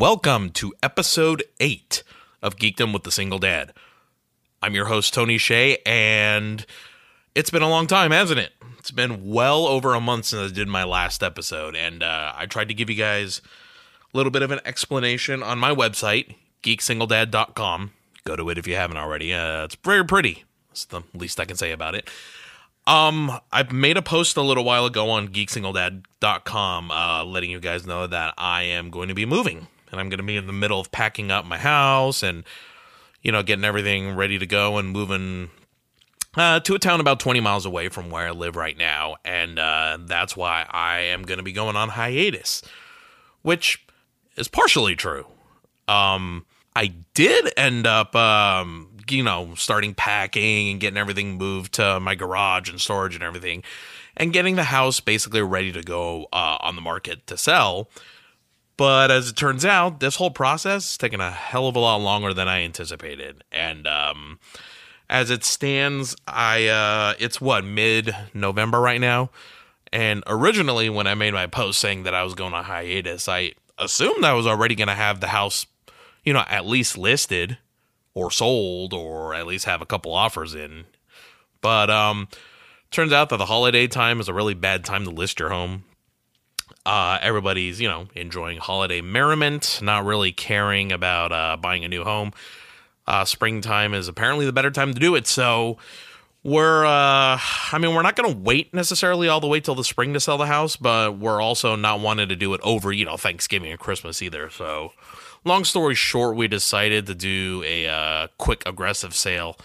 welcome to episode 8 of Geekdom with the Single Dad. I'm your host, Tony Shea, and it's been a long time, hasn't it? It's been well over a month since I did my last episode, and uh, I tried to give you guys a little bit of an explanation on my website, geeksingledad.com. Go to it if you haven't already. Uh, it's very pretty. That's the least I can say about it. Um, I made a post a little while ago on geeksingledad.com, uh, letting you guys know that I am going to be moving and I'm going to be in the middle of packing up my house and, you know, getting everything ready to go and moving uh, to a town about 20 miles away from where I live right now. And uh, that's why I am going to be going on hiatus, which is partially true. Um, I did end up, um, you know, starting packing and getting everything moved to my garage and storage and everything, and getting the house basically ready to go uh, on the market to sell. But as it turns out, this whole process is taking a hell of a lot longer than I anticipated. And um, as it stands, I uh, it's what mid November right now. And originally, when I made my post saying that I was going on hiatus, I assumed I was already going to have the house, you know, at least listed or sold or at least have a couple offers in. But um turns out that the holiday time is a really bad time to list your home. Uh, everybody's, you know, enjoying holiday merriment, not really caring about uh, buying a new home. Uh, springtime is apparently the better time to do it. So we're, uh, I mean, we're not going to wait necessarily all the way till the spring to sell the house, but we're also not wanting to do it over, you know, Thanksgiving and Christmas either. So long story short, we decided to do a uh, quick aggressive sale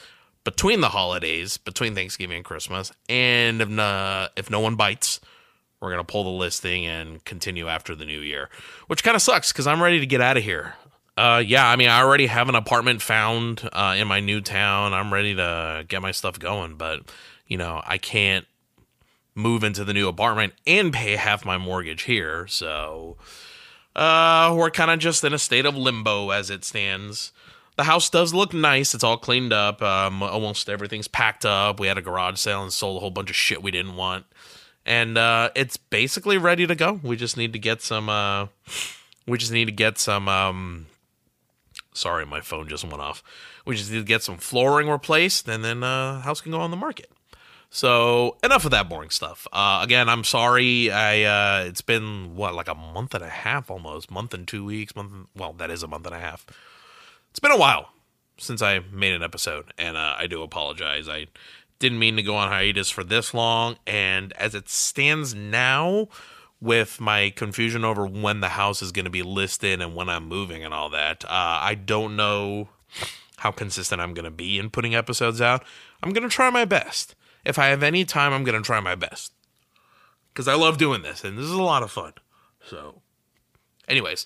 between the holidays, between Thanksgiving and Christmas, and if, uh, if no one bites, we're gonna pull the listing and continue after the new year, which kind of sucks because I'm ready to get out of here. Uh, yeah, I mean, I already have an apartment found uh, in my new town. I'm ready to get my stuff going, but you know, I can't move into the new apartment and pay half my mortgage here, so uh, we're kind of just in a state of limbo as it stands. The house does look nice. It's all cleaned up. Um, almost everything's packed up. We had a garage sale and sold a whole bunch of shit we didn't want, and uh, it's basically ready to go. We just need to get some. Uh, we just need to get some. Um, sorry, my phone just went off. We just need to get some flooring replaced, and then uh, house can go on the market. So enough of that boring stuff. Uh, again, I'm sorry. I uh, it's been what like a month and a half almost, month and two weeks. Month. Well, that is a month and a half. It's been a while since I made an episode, and uh, I do apologize. I didn't mean to go on hiatus for this long, and as it stands now, with my confusion over when the house is going to be listed and when I'm moving and all that, uh, I don't know how consistent I'm going to be in putting episodes out. I'm going to try my best if I have any time, I'm going to try my best because I love doing this and this is a lot of fun. So, anyways,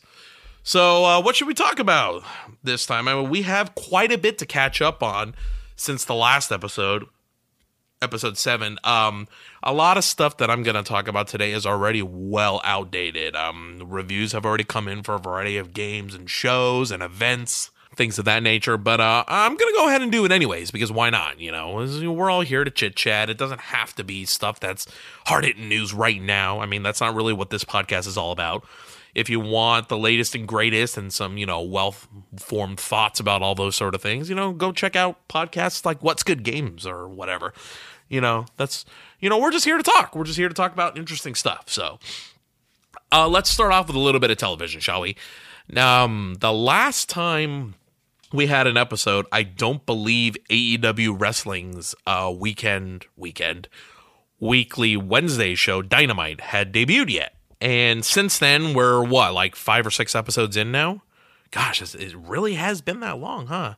so uh, what should we talk about this time? I mean, we have quite a bit to catch up on since the last episode, episode seven. Um, a lot of stuff that I'm going to talk about today is already well outdated. Um, reviews have already come in for a variety of games and shows and events things of that nature. But uh, I'm gonna go ahead and do it anyways because why not? You know, we're all here to chit chat. It doesn't have to be stuff that's hard hitting news right now. I mean, that's not really what this podcast is all about. If you want the latest and greatest and some, you know, well formed thoughts about all those sort of things, you know, go check out podcasts like What's Good Games or whatever. You know, that's, you know, we're just here to talk. We're just here to talk about interesting stuff. So uh, let's start off with a little bit of television, shall we? Um, the last time we had an episode. I don't believe AEW Wrestling's uh, weekend weekend weekly Wednesday show Dynamite had debuted yet. And since then, we're what like five or six episodes in now. Gosh, it really has been that long, huh?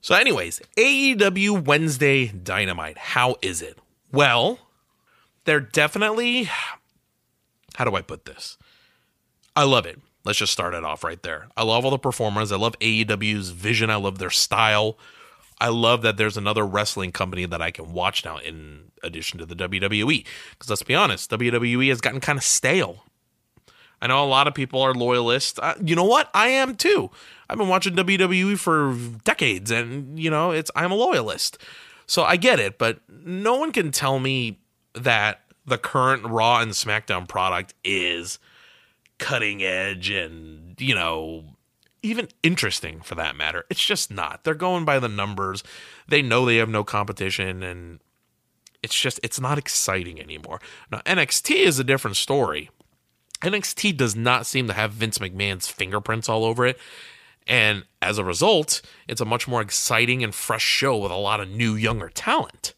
So, anyways, AEW Wednesday Dynamite. How is it? Well, they're definitely. How do I put this? I love it. Let's just start it off right there. I love all the performers. I love AEW's vision. I love their style. I love that there's another wrestling company that I can watch now in addition to the WWE. Because let's be honest, WWE has gotten kind of stale. I know a lot of people are loyalists. Uh, you know what? I am too. I've been watching WWE for decades, and you know, it's I'm a loyalist, so I get it. But no one can tell me that the current Raw and SmackDown product is cutting edge and, you know, even interesting for that matter. It's just not. They're going by the numbers. They know they have no competition and it's just it's not exciting anymore. Now NXT is a different story. NXT does not seem to have Vince McMahon's fingerprints all over it. And as a result, it's a much more exciting and fresh show with a lot of new, younger talent.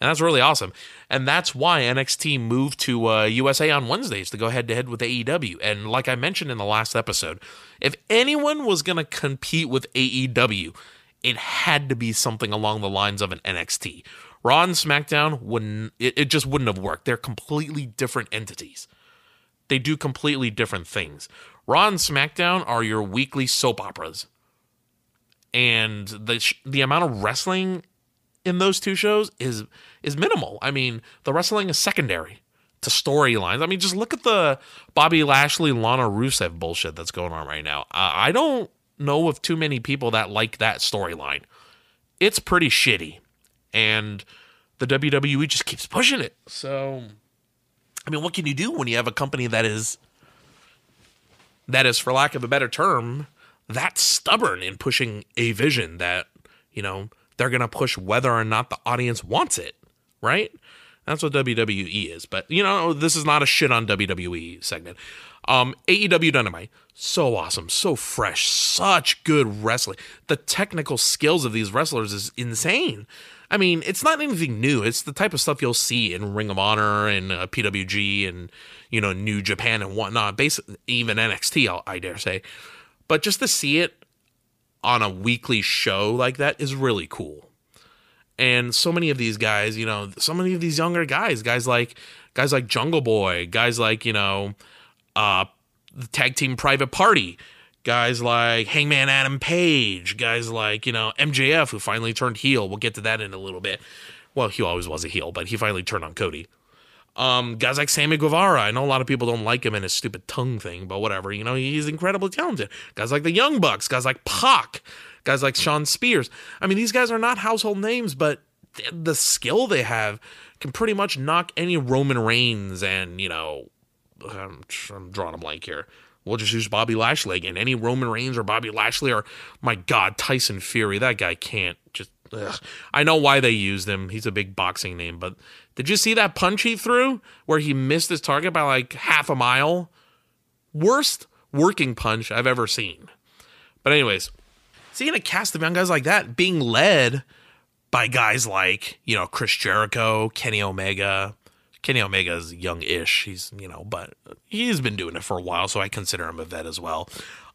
And that's really awesome. And that's why NXT moved to uh, USA on Wednesdays to go head to head with AEW. And like I mentioned in the last episode, if anyone was going to compete with AEW, it had to be something along the lines of an NXT. Raw and SmackDown wouldn't, it, it just wouldn't have worked. They're completely different entities. They do completely different things. Raw and SmackDown are your weekly soap operas. And the the amount of wrestling in those two shows is is minimal. I mean, the wrestling is secondary to storylines. I mean, just look at the Bobby Lashley, Lana Rusev bullshit that's going on right now. I don't know of too many people that like that storyline. It's pretty shitty, and the WWE just keeps pushing it. So, I mean, what can you do when you have a company that is that is, for lack of a better term, that stubborn in pushing a vision that you know they're going to push whether or not the audience wants it, right? That's what WWE is. But, you know, this is not a shit on WWE segment. Um, AEW Dynamite, so awesome, so fresh, such good wrestling. The technical skills of these wrestlers is insane. I mean, it's not anything new. It's the type of stuff you'll see in Ring of Honor and uh, PWG and you know New Japan and whatnot. Basically, even NXT, I dare say. But just to see it on a weekly show like that is really cool. And so many of these guys, you know, so many of these younger guys, guys like guys like Jungle Boy, guys like, you know, uh the tag team private party, guys like Hangman Adam Page, guys like, you know, MJF who finally turned heel. We'll get to that in a little bit. Well, he always was a heel, but he finally turned on Cody. Um, guys like Sammy Guevara. I know a lot of people don't like him and his stupid tongue thing, but whatever. You know, he's incredibly talented. Guys like the Young Bucks, guys like Pac, guys like Shawn Spears. I mean, these guys are not household names, but the skill they have can pretty much knock any Roman Reigns and, you know, I'm, I'm drawing a blank here. We'll just use Bobby Lashley again. Any Roman Reigns or Bobby Lashley or, my God, Tyson Fury. That guy can't just. Ugh. I know why they used him. He's a big boxing name, but did you see that punch he threw where he missed his target by like half a mile? Worst working punch I've ever seen. But, anyways, seeing a cast of young guys like that being led by guys like, you know, Chris Jericho, Kenny Omega. Kenny Omega is young ish. He's, you know, but he's been doing it for a while, so I consider him a vet as well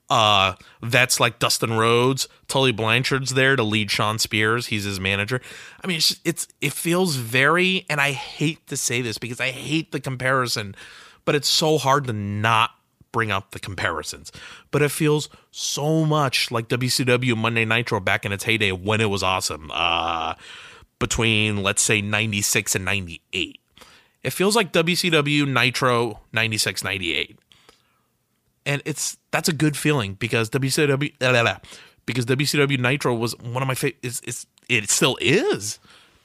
uh vets like Dustin Rhodes, Tully Blanchard's there to lead Shawn Spears. He's his manager. I mean, it's it's it feels very, and I hate to say this because I hate the comparison, but it's so hard to not bring up the comparisons. But it feels so much like WCW Monday Nitro back in its heyday when it was awesome. Uh, between let's say 96 and 98. It feels like WCW Nitro 96 98 and it's that's a good feeling because WCW blah, blah, blah, because WCW Nitro was one of my favorite. It's, it's it still is.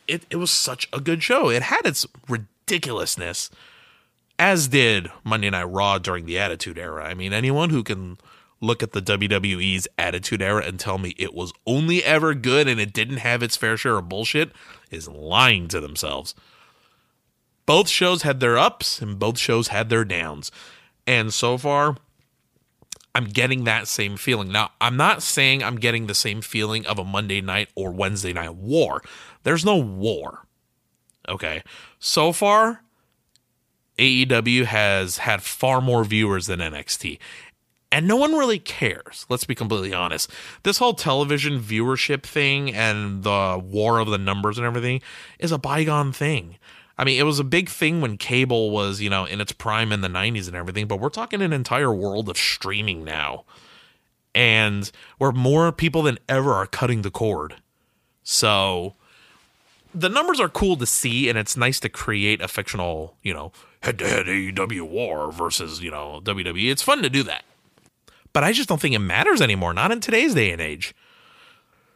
It it was such a good show. It had its ridiculousness, as did Monday Night Raw during the Attitude Era. I mean, anyone who can look at the WWE's Attitude Era and tell me it was only ever good and it didn't have its fair share of bullshit is lying to themselves. Both shows had their ups and both shows had their downs. And so far, I'm getting that same feeling. Now, I'm not saying I'm getting the same feeling of a Monday night or Wednesday night war. There's no war. Okay. So far, AEW has had far more viewers than NXT. And no one really cares. Let's be completely honest. This whole television viewership thing and the war of the numbers and everything is a bygone thing. I mean, it was a big thing when cable was, you know, in its prime in the 90s and everything, but we're talking an entire world of streaming now. And where more people than ever are cutting the cord. So the numbers are cool to see, and it's nice to create a fictional, you know, head to head AEW war versus, you know, WWE. It's fun to do that. But I just don't think it matters anymore, not in today's day and age.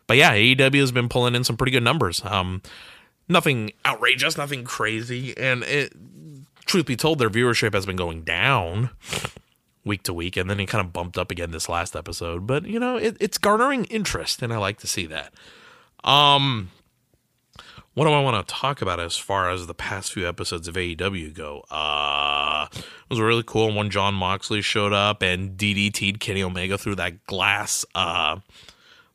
But yeah, AEW has been pulling in some pretty good numbers. Um, nothing outrageous, nothing crazy. And it, truth be told, their viewership has been going down. week to week, and then it kind of bumped up again this last episode. But you know, it, it's garnering interest, and I like to see that. Um, what do I want to talk about as far as the past few episodes of AEW go? Uh, it was really cool when Jon Moxley showed up and DDT'd Kenny Omega through that glass, uh,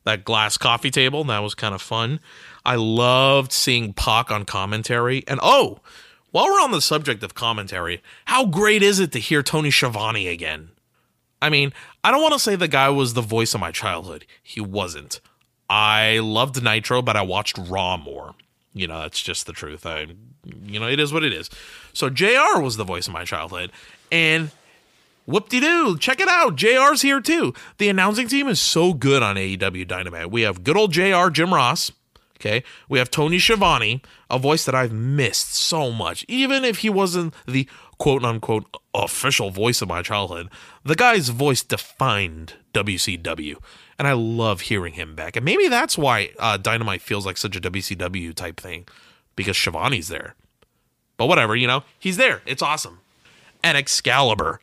that glass coffee table. That was kind of fun. I loved seeing Pac on commentary. And oh, while we're on the subject of commentary, how great is it to hear Tony Schiavone again? I mean, I don't want to say the guy was the voice of my childhood. He wasn't. I loved Nitro, but I watched Raw more. You know, that's just the truth. I, you know, it is what it is. So JR was the voice of my childhood, and whoop de doo, check it out. JR's here too. The announcing team is so good on AEW Dynamite. We have good old JR, Jim Ross. Okay, we have Tony Schiavone, a voice that I've missed so much, even if he wasn't the quote unquote official voice of my childhood. The guy's voice defined WCW and I love hearing him back. And maybe that's why uh, Dynamite feels like such a WCW type thing because Schiavone's there. But whatever, you know, he's there. It's awesome. And Excalibur.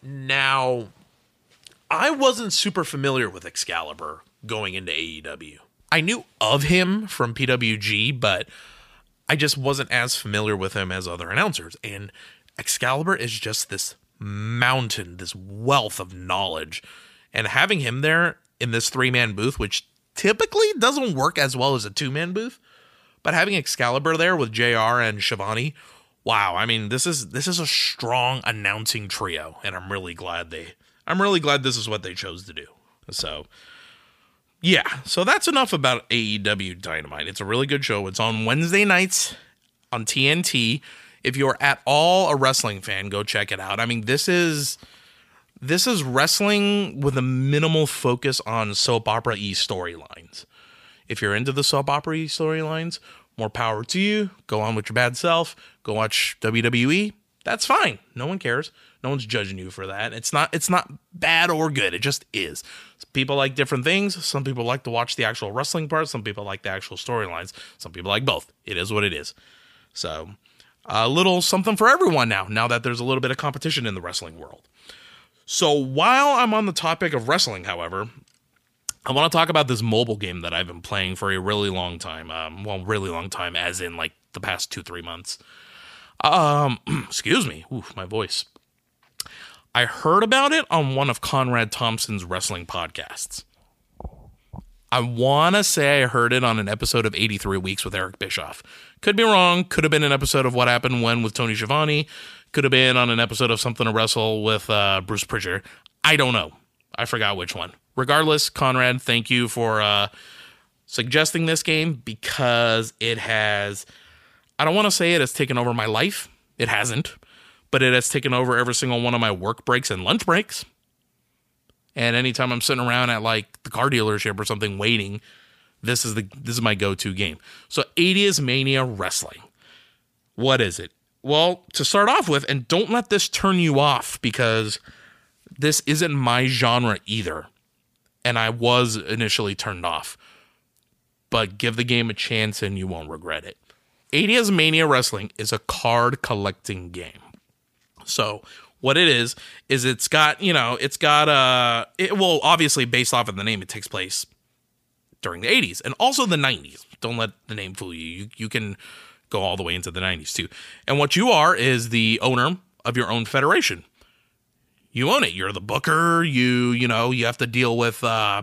Now, I wasn't super familiar with Excalibur going into AEW. I knew of him from PWG, but I just wasn't as familiar with him as other announcers. And Excalibur is just this mountain, this wealth of knowledge. And having him there in this three man booth, which typically doesn't work as well as a two man booth. But having Excalibur there with JR and Schiavone, wow, I mean, this is this is a strong announcing trio, and I'm really glad they I'm really glad this is what they chose to do. So yeah, so that's enough about AEW Dynamite. It's a really good show. It's on Wednesday nights on TNT. If you're at all a wrestling fan, go check it out. I mean, this is this is wrestling with a minimal focus on soap opera e storylines. If you're into the soap opera e storylines, more power to you. Go on with your bad self. Go watch WWE. That's fine. No one cares. No one's judging you for that. It's not it's not bad or good. It just is. People like different things. Some people like to watch the actual wrestling part. Some people like the actual storylines. Some people like both. It is what it is. So, a little something for everyone now. Now that there's a little bit of competition in the wrestling world. So while I'm on the topic of wrestling, however, I want to talk about this mobile game that I've been playing for a really long time. Um, well, really long time, as in like the past two, three months. Um, excuse me, Oof, my voice. I heard about it on one of Conrad Thompson's wrestling podcasts. I want to say I heard it on an episode of 83 Weeks with Eric Bischoff. Could be wrong. Could have been an episode of What Happened When with Tony Schiavone could have been on an episode of Something to Wrestle with uh, Bruce Pritchard. I don't know. I forgot which one. Regardless, Conrad, thank you for uh, suggesting this game because it has, I don't want to say it has taken over my life. It hasn't, but it has taken over every single one of my work breaks and lunch breaks. And anytime I'm sitting around at like the car dealership or something waiting, this is the this is my go-to game. So 80s Mania Wrestling. What is it? Well, to start off with, and don't let this turn you off because this isn't my genre either. And I was initially turned off. But give the game a chance and you won't regret it. 80s Mania Wrestling is a card collecting game. So, what it is is it's got, you know, it's got uh it well obviously based off of the name it takes place during the 80s and also the 90s. Don't let the name fool you. You you can go all the way into the 90s too. And what you are is the owner of your own federation. You own it. You're the booker. You, you know, you have to deal with, uh,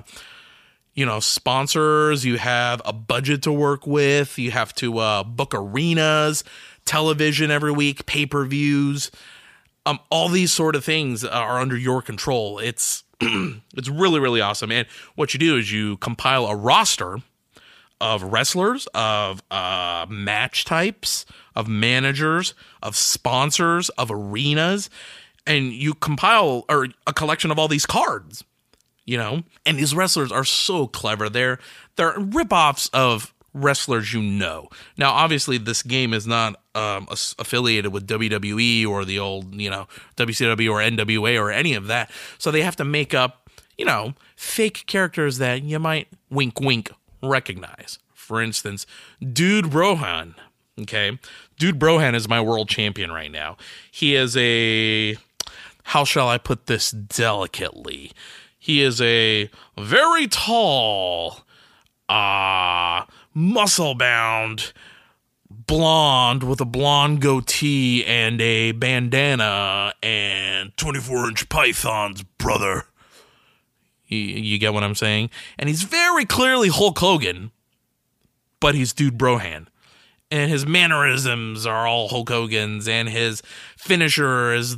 you know, sponsors. You have a budget to work with. You have to uh, book arenas, television every week, pay per views. Um, all these sort of things are under your control. It's it's really really awesome. And what you do is you compile a roster of wrestlers, of uh, match types, of managers, of sponsors, of arenas, and you compile or a collection of all these cards. You know, and these wrestlers are so clever. They're they're ripoffs of wrestlers you know. Now, obviously, this game is not um, affiliated with WWE or the old, you know, WCW or NWA or any of that. So they have to make up, you know, fake characters that you might wink, wink recognize. For instance, Dude Brohan. Okay. Dude Brohan is my world champion right now. He is a how shall I put this delicately? He is a very tall, uh, muscle bound blonde with a blonde goatee and a bandana and 24 inch pythons, brother. You, you, get what I'm saying? And he's very clearly Hulk Hogan, but he's Dude Brohan and his mannerisms are all Hulk Hogan's, and his finisher is,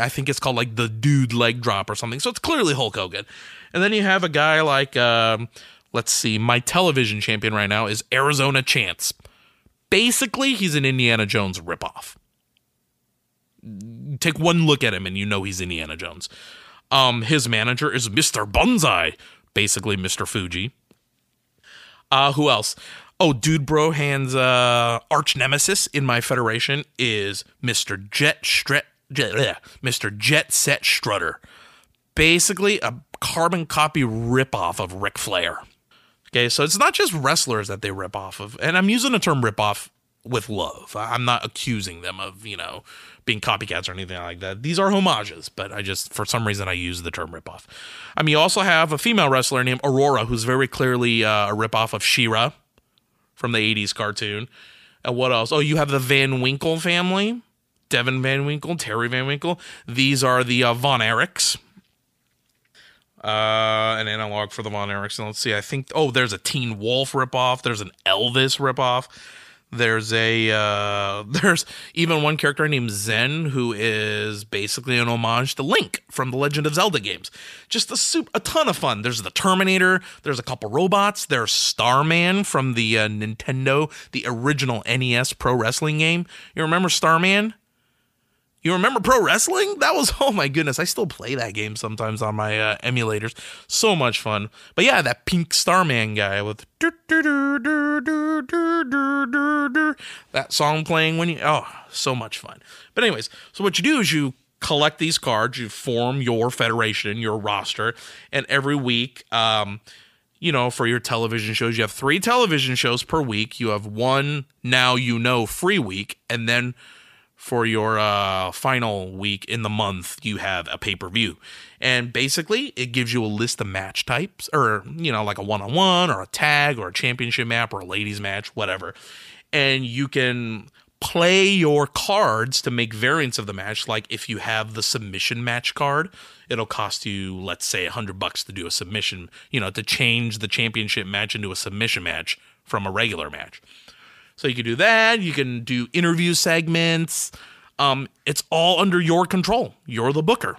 I think it's called like the dude leg drop or something. So it's clearly Hulk Hogan. And then you have a guy like, um, let's see, my television champion right now is Arizona Chance. Basically, he's an Indiana Jones ripoff. Take one look at him and you know he's Indiana Jones. Um, his manager is Mr. Bonsai, basically Mr. Fuji. Uh, who else? Oh, dude, Brohan's uh, arch nemesis in my federation is Mister Jet Stret, Jet, Mister Jet Set Strutter, basically a carbon copy ripoff of Ric Flair. Okay, so it's not just wrestlers that they rip off of, and I'm using the term rip off with love. I'm not accusing them of you know being copycats or anything like that. These are homages, but I just for some reason I use the term ripoff. I mean, you also have a female wrestler named Aurora, who's very clearly uh, a ripoff of She-Ra from the 80s cartoon. And what else? Oh, you have the Van Winkle family. Devin Van Winkle, Terry Van Winkle. These are the uh, Von Erichs. Uh, an analog for the Von Erichs. And let's see. I think. Oh, there's a Teen Wolf ripoff. There's an Elvis ripoff. There's a uh, there's even one character named Zen who is basically an homage to Link from the Legend of Zelda games. Just a soup, a ton of fun. There's the Terminator. There's a couple robots. There's Starman from the uh, Nintendo, the original NES Pro Wrestling game. You remember Starman? You remember pro wrestling? That was oh my goodness. I still play that game sometimes on my uh, emulators. So much fun. But yeah, that pink Starman guy with that song playing when you oh, so much fun. But anyways, so what you do is you collect these cards, you form your federation, your roster, and every week um you know, for your television shows, you have 3 television shows per week. You have one now you know free week and then for your uh, final week in the month, you have a pay per view. And basically, it gives you a list of match types, or, you know, like a one on one, or a tag, or a championship map, or a ladies' match, whatever. And you can play your cards to make variants of the match. Like if you have the submission match card, it'll cost you, let's say, a hundred bucks to do a submission, you know, to change the championship match into a submission match from a regular match. So you can do that. You can do interview segments. Um, it's all under your control. You're the booker.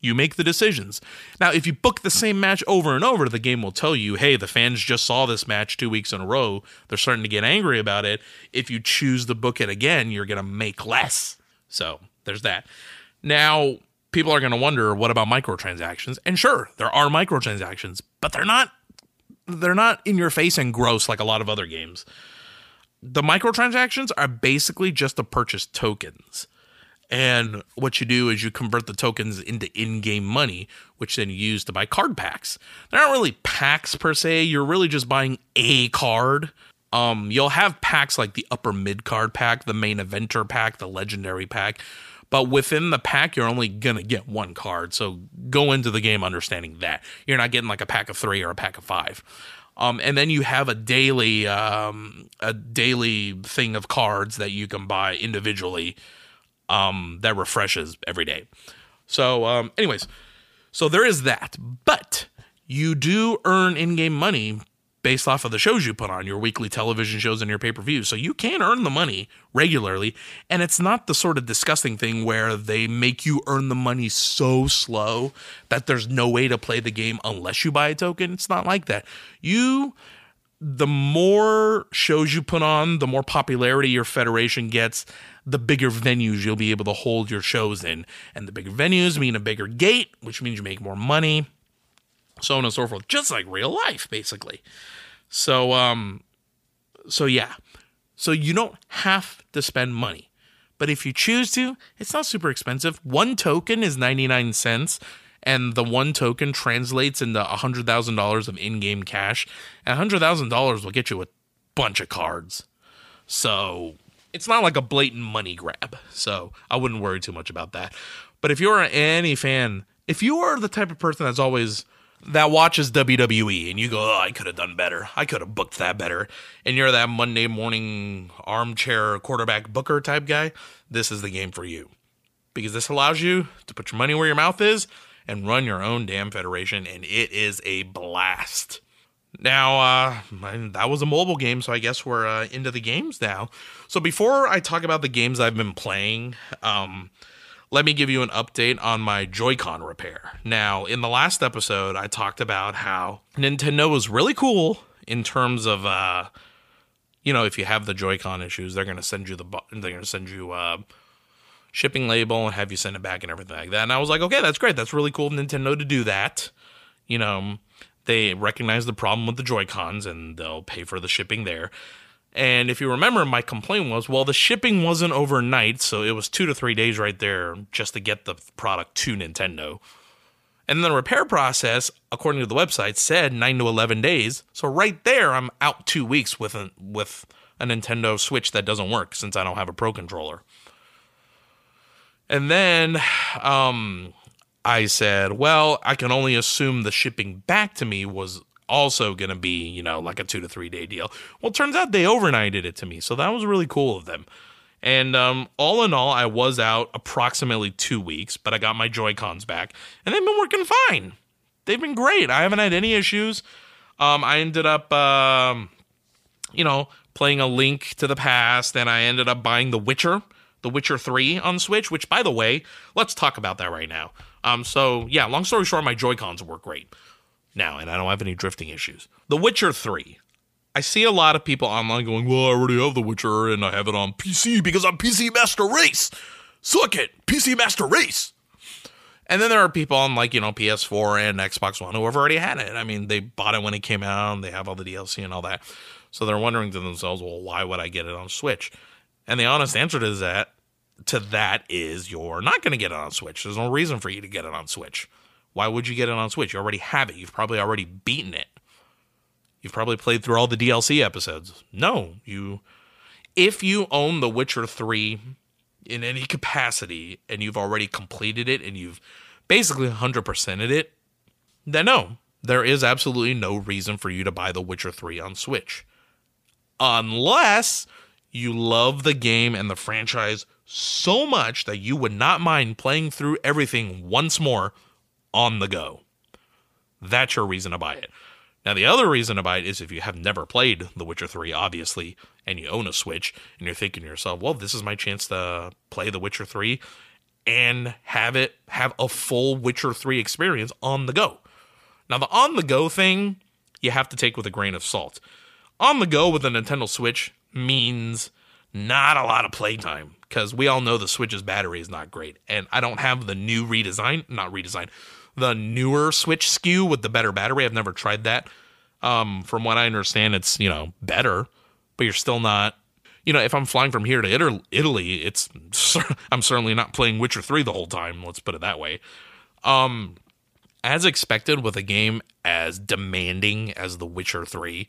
You make the decisions. Now, if you book the same match over and over, the game will tell you, hey, the fans just saw this match two weeks in a row. They're starting to get angry about it. If you choose to book it again, you're going to make less. So there's that. Now, people are going to wonder, what about microtransactions? And sure, there are microtransactions, but they're not they're not in your face and gross like a lot of other games the microtransactions are basically just to purchase tokens. And what you do is you convert the tokens into in game money, which then you use to buy card packs. They're not really packs per se, you're really just buying a card. Um, you'll have packs like the upper mid card pack, the main eventer pack, the legendary pack. But within the pack, you're only gonna get one card. So go into the game understanding that. You're not getting like a pack of three or a pack of five. Um, and then you have a daily um, a daily thing of cards that you can buy individually um, that refreshes every day. So, um, anyways, so there is that, but you do earn in-game money based off of the shows you put on, your weekly television shows and your pay per view. So you can earn the money regularly. And it's not the sort of disgusting thing where they make you earn the money so slow that there's no way to play the game unless you buy a token. It's not like that. You. The more shows you put on, the more popularity your federation gets, the bigger venues you'll be able to hold your shows in. And the bigger venues mean a bigger gate, which means you make more money so on and so forth, just like real life, basically. So, um, so yeah, so you don't have to spend money, but if you choose to, it's not super expensive. One token is ninety nine cents, and the one token translates into hundred thousand dollars of in game cash, and hundred thousand dollars will get you a bunch of cards. So it's not like a blatant money grab. So I wouldn't worry too much about that. But if you're any fan, if you are the type of person that's always that watches WWE and you go, oh, I could have done better. I could have booked that better. And you're that Monday morning armchair quarterback booker type guy, this is the game for you. Because this allows you to put your money where your mouth is and run your own damn federation, and it is a blast. Now, uh, that was a mobile game, so I guess we're uh, into the games now. So before I talk about the games I've been playing, um, let me give you an update on my Joy-Con repair. Now, in the last episode, I talked about how Nintendo was really cool in terms of, uh, you know, if you have the Joy-Con issues, they're gonna send you the they're gonna send you uh, shipping label and have you send it back and everything like that. And I was like, okay, that's great. That's really cool of Nintendo to do that. You know, they recognize the problem with the Joy Cons and they'll pay for the shipping there. And if you remember, my complaint was, well, the shipping wasn't overnight, so it was two to three days right there just to get the product to Nintendo. And the repair process, according to the website, said nine to eleven days. So right there, I'm out two weeks with a with a Nintendo Switch that doesn't work since I don't have a Pro controller. And then um, I said, well, I can only assume the shipping back to me was also going to be, you know, like a two to three day deal. Well, turns out they overnighted it to me. So that was really cool of them. And um, all in all, I was out approximately two weeks, but I got my Joy Cons back, and they've been working fine. They've been great. I haven't had any issues. Um, I ended up, um, you know, playing a link to the past, and I ended up buying The Witcher the Witcher 3 on Switch, which, by the way, let's talk about that right now. Um, so, yeah, long story short, my Joy-Cons work great now, and I don't have any drifting issues. The Witcher 3. I see a lot of people online going, well, I already have The Witcher, and I have it on PC because I'm PC Master Race. Suck it, PC Master Race. And then there are people on like, you know, PS4 and Xbox One who have already had it. I mean, they bought it when it came out, and they have all the DLC and all that. So they're wondering to themselves, well, why would I get it on Switch? And the honest answer to that to that is you're not going to get it on Switch. There's no reason for you to get it on Switch. Why would you get it on Switch? You already have it. You've probably already beaten it. You've probably played through all the DLC episodes. No, you if you own The Witcher 3 in any capacity and you've already completed it and you've basically 100%ed it, then no, there is absolutely no reason for you to buy The Witcher 3 on Switch. Unless you love the game and the franchise so much that you would not mind playing through everything once more on the go. That's your reason to buy it. Now, the other reason to buy it is if you have never played The Witcher 3, obviously, and you own a Switch, and you're thinking to yourself, well, this is my chance to play The Witcher 3 and have it have a full Witcher 3 experience on the go. Now, the on the go thing, you have to take with a grain of salt. On the go with a Nintendo Switch, means not a lot of playtime because we all know the Switch's battery is not great. And I don't have the new redesign, not redesign, the newer Switch SKU with the better battery. I've never tried that. Um, from what I understand, it's, you know, better, but you're still not, you know, if I'm flying from here to Italy, it's, I'm certainly not playing Witcher 3 the whole time. Let's put it that way. Um, as expected with a game as demanding as The Witcher 3,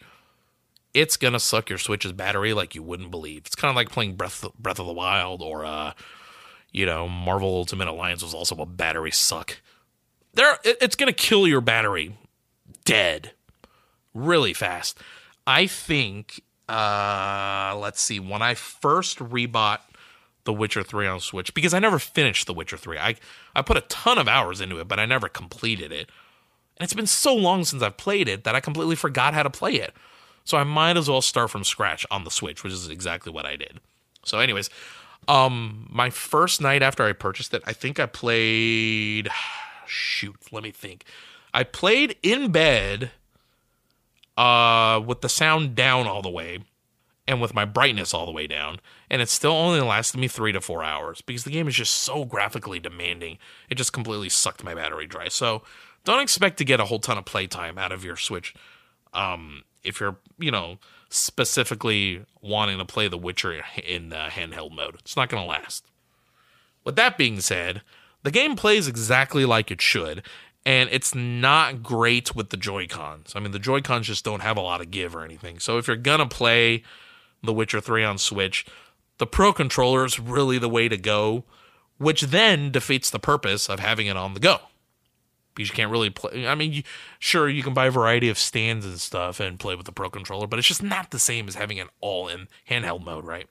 it's gonna suck your Switch's battery like you wouldn't believe. It's kind of like playing Breath Breath of the Wild or uh, you know, Marvel Ultimate Alliance was also a battery suck. There, it's gonna kill your battery dead really fast. I think. Uh, let's see. When I first rebought The Witcher 3 on Switch, because I never finished The Witcher 3. I I put a ton of hours into it, but I never completed it. And it's been so long since I've played it that I completely forgot how to play it. So I might as well start from scratch on the Switch, which is exactly what I did. So, anyways, um, my first night after I purchased it, I think I played. Shoot, let me think. I played in bed, uh, with the sound down all the way, and with my brightness all the way down, and it still only lasted me three to four hours because the game is just so graphically demanding. It just completely sucked my battery dry. So, don't expect to get a whole ton of playtime out of your Switch. Um, if you're, you know, specifically wanting to play The Witcher in uh, handheld mode. It's not going to last. With that being said, the game plays exactly like it should, and it's not great with the Joy Cons. I mean, the Joy Cons just don't have a lot of give or anything. So if you're to play The Witcher 3 on Switch, the Pro controller is really the way to go which then defeats the purpose of having it on the go. Because you can't really play. I mean, you, sure, you can buy a variety of stands and stuff and play with the Pro Controller, but it's just not the same as having it all in handheld mode, right?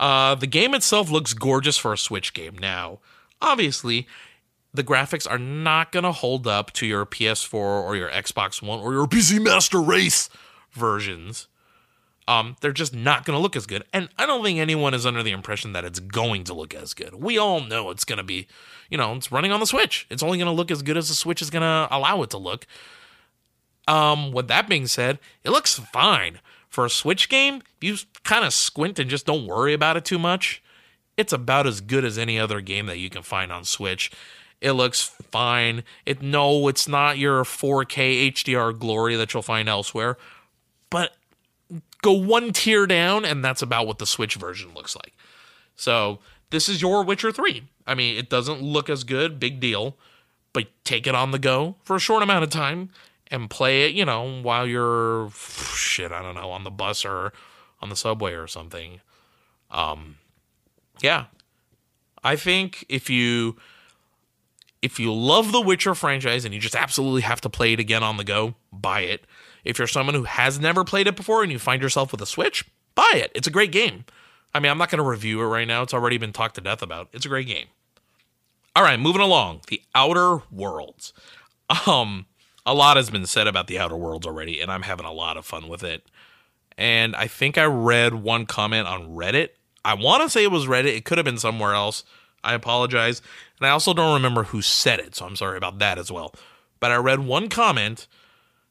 Uh, the game itself looks gorgeous for a Switch game. Now, obviously, the graphics are not going to hold up to your PS4 or your Xbox One or your PC Master Race versions. Um, they're just not going to look as good. And I don't think anyone is under the impression that it's going to look as good. We all know it's going to be, you know, it's running on the Switch. It's only going to look as good as the Switch is going to allow it to look. Um, with that being said, it looks fine. For a Switch game, you kind of squint and just don't worry about it too much. It's about as good as any other game that you can find on Switch. It looks fine. It no, it's not your 4K HDR glory that you'll find elsewhere, but go one tier down and that's about what the Switch version looks like. So, this is your Witcher 3. I mean, it doesn't look as good, big deal, but take it on the go for a short amount of time and play it, you know, while you're shit, I don't know, on the bus or on the subway or something. Um yeah. I think if you if you love the Witcher franchise and you just absolutely have to play it again on the go, buy it. If you're someone who has never played it before and you find yourself with a Switch, buy it. It's a great game. I mean, I'm not going to review it right now. It's already been talked to death about. It's a great game. All right, moving along. The Outer Worlds. Um, a lot has been said about the Outer Worlds already, and I'm having a lot of fun with it. And I think I read one comment on Reddit. I want to say it was Reddit. It could have been somewhere else. I apologize. And I also don't remember who said it, so I'm sorry about that as well. But I read one comment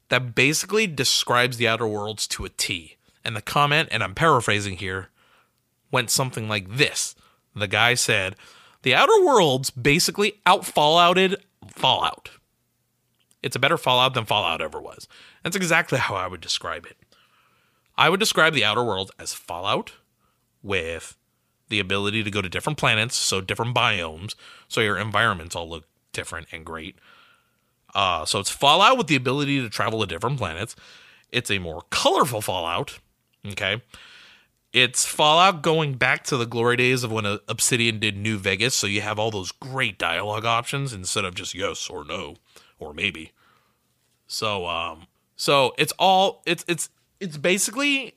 that basically describes the Outer Worlds to a T. And the comment, and I'm paraphrasing here, went something like this. The guy said, The Outer Worlds basically out Fallouted Fallout. It's a better Fallout than Fallout ever was. That's exactly how I would describe it. I would describe the Outer Worlds as Fallout with the ability to go to different planets, so different biomes, so your environments all look different and great. Uh, so it's Fallout with the ability to travel to different planets. It's a more colorful Fallout. Okay. It's Fallout going back to the glory days of when Obsidian did New Vegas. So you have all those great dialogue options instead of just yes or no or maybe. So, um, so it's all, it's, it's, it's basically,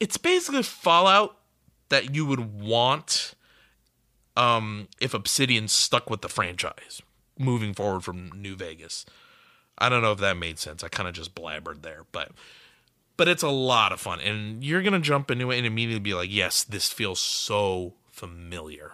it's basically Fallout that you would want um, if Obsidian stuck with the franchise moving forward from New Vegas. I don't know if that made sense. I kind of just blabbered there, but but it's a lot of fun, and you're gonna jump into it and immediately be like, "Yes, this feels so familiar."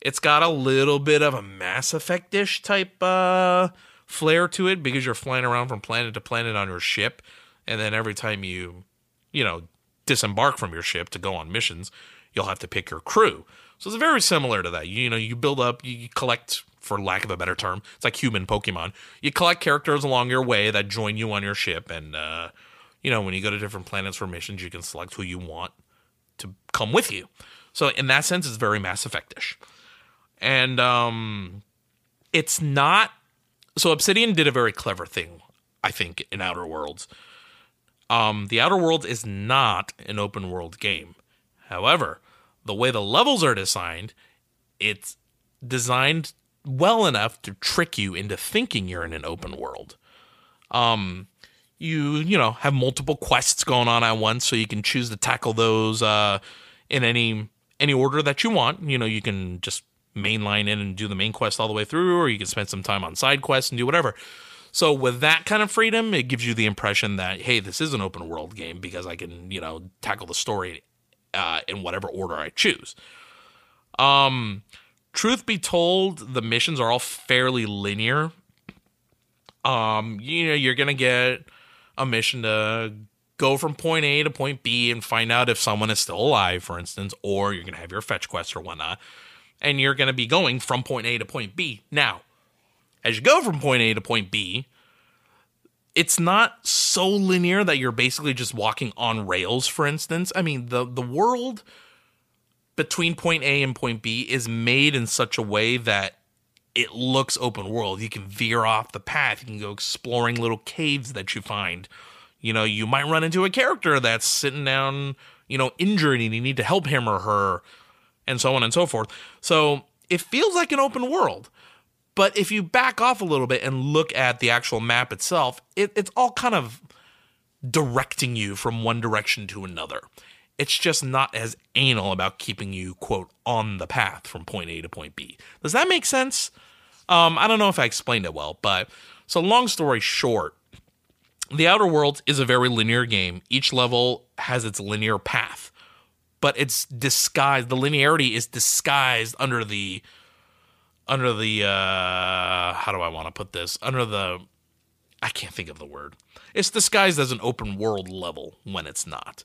It's got a little bit of a Mass Effect-ish type uh, flair to it because you're flying around from planet to planet on your ship, and then every time you, you know, disembark from your ship to go on missions, you'll have to pick your crew. So it's very similar to that. You, you know, you build up, you collect for lack of a better term. It's like human Pokemon. You collect characters along your way that join you on your ship, and uh, you know when you go to different planets for missions, you can select who you want to come with you. So in that sense, it's very Mass Effectish, and um, it's not. So Obsidian did a very clever thing, I think, in Outer Worlds. Um, the Outer Worlds is not an open world game. However, the way the levels are designed, it's designed well enough to trick you into thinking you're in an open world. Um, you you know have multiple quests going on at once, so you can choose to tackle those uh, in any any order that you want. You know, you can just mainline in and do the main quest all the way through, or you can spend some time on side quests and do whatever. So with that kind of freedom, it gives you the impression that hey, this is an open world game because I can you know tackle the story uh, in whatever order I choose. Um, truth be told, the missions are all fairly linear. Um, you know, you're gonna get a mission to go from point A to point B and find out if someone is still alive, for instance, or you're gonna have your fetch quest or whatnot, and you're gonna be going from point A to point B. Now, as you go from point A to point B, it's not so linear that you're basically just walking on rails, for instance. I mean, the the world between point A and point B is made in such a way that it looks open world. You can veer off the path. You can go exploring little caves that you find. You know, you might run into a character that's sitting down, you know, injured and you need to help him or her. and so on and so forth. So it feels like an open world. But if you back off a little bit and look at the actual map itself, it, it's all kind of directing you from one direction to another. It's just not as anal about keeping you, quote, on the path from point A to point B. Does that make sense? Um, I don't know if I explained it well, but so long story short, The Outer Worlds is a very linear game. Each level has its linear path, but it's disguised. The linearity is disguised under the under the uh how do I want to put this? Under the I can't think of the word. It's disguised as an open world level when it's not.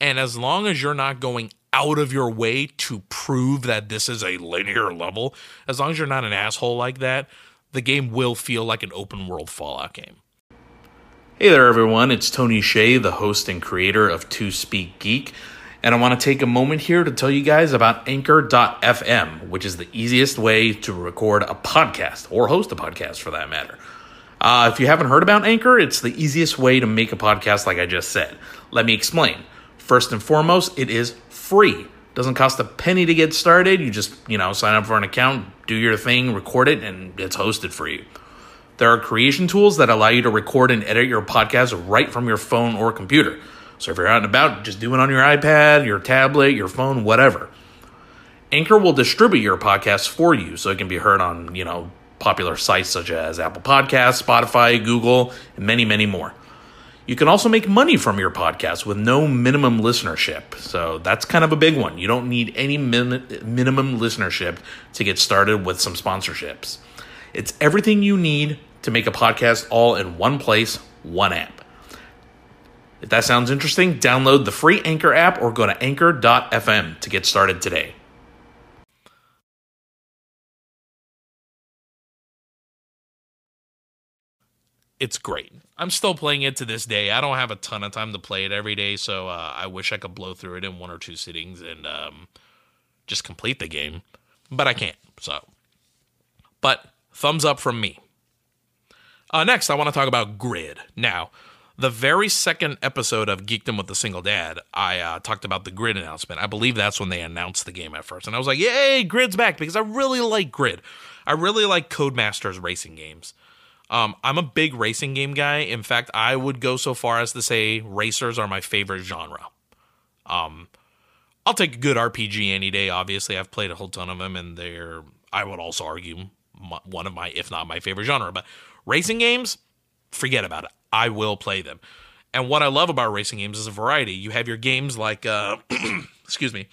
And as long as you're not going out of your way to prove that this is a linear level, as long as you're not an asshole like that, the game will feel like an open world Fallout game. Hey there, everyone. It's Tony Shea, the host and creator of Two Speak Geek. And I want to take a moment here to tell you guys about Anchor.fm, which is the easiest way to record a podcast or host a podcast for that matter. Uh, if you haven't heard about Anchor, it's the easiest way to make a podcast, like I just said. Let me explain. First and foremost, it is free. Doesn't cost a penny to get started. You just, you know, sign up for an account, do your thing, record it, and it's hosted for you. There are creation tools that allow you to record and edit your podcast right from your phone or computer. So if you're out and about, just do it on your iPad, your tablet, your phone, whatever. Anchor will distribute your podcast for you so it can be heard on, you know, popular sites such as Apple Podcasts, Spotify, Google, and many, many more. You can also make money from your podcast with no minimum listenership. So that's kind of a big one. You don't need any min- minimum listenership to get started with some sponsorships. It's everything you need to make a podcast all in one place, one app. If that sounds interesting, download the free Anchor app or go to anchor.fm to get started today. It's great. I'm still playing it to this day. I don't have a ton of time to play it every day, so uh, I wish I could blow through it in one or two sittings and um, just complete the game, but I can't. So, but thumbs up from me. Uh, next, I want to talk about Grid. Now, the very second episode of Geekdom with the Single Dad, I uh, talked about the Grid announcement. I believe that's when they announced the game at first. And I was like, yay, Grid's back because I really like Grid. I really like Codemasters racing games. Um, I'm a big racing game guy. In fact, I would go so far as to say racers are my favorite genre. Um, I'll take a good RPG any day. Obviously, I've played a whole ton of them, and they're I would also argue one of my, if not my favorite genre. But racing games, forget about it. I will play them. And what I love about racing games is a variety. You have your games like, uh, excuse me,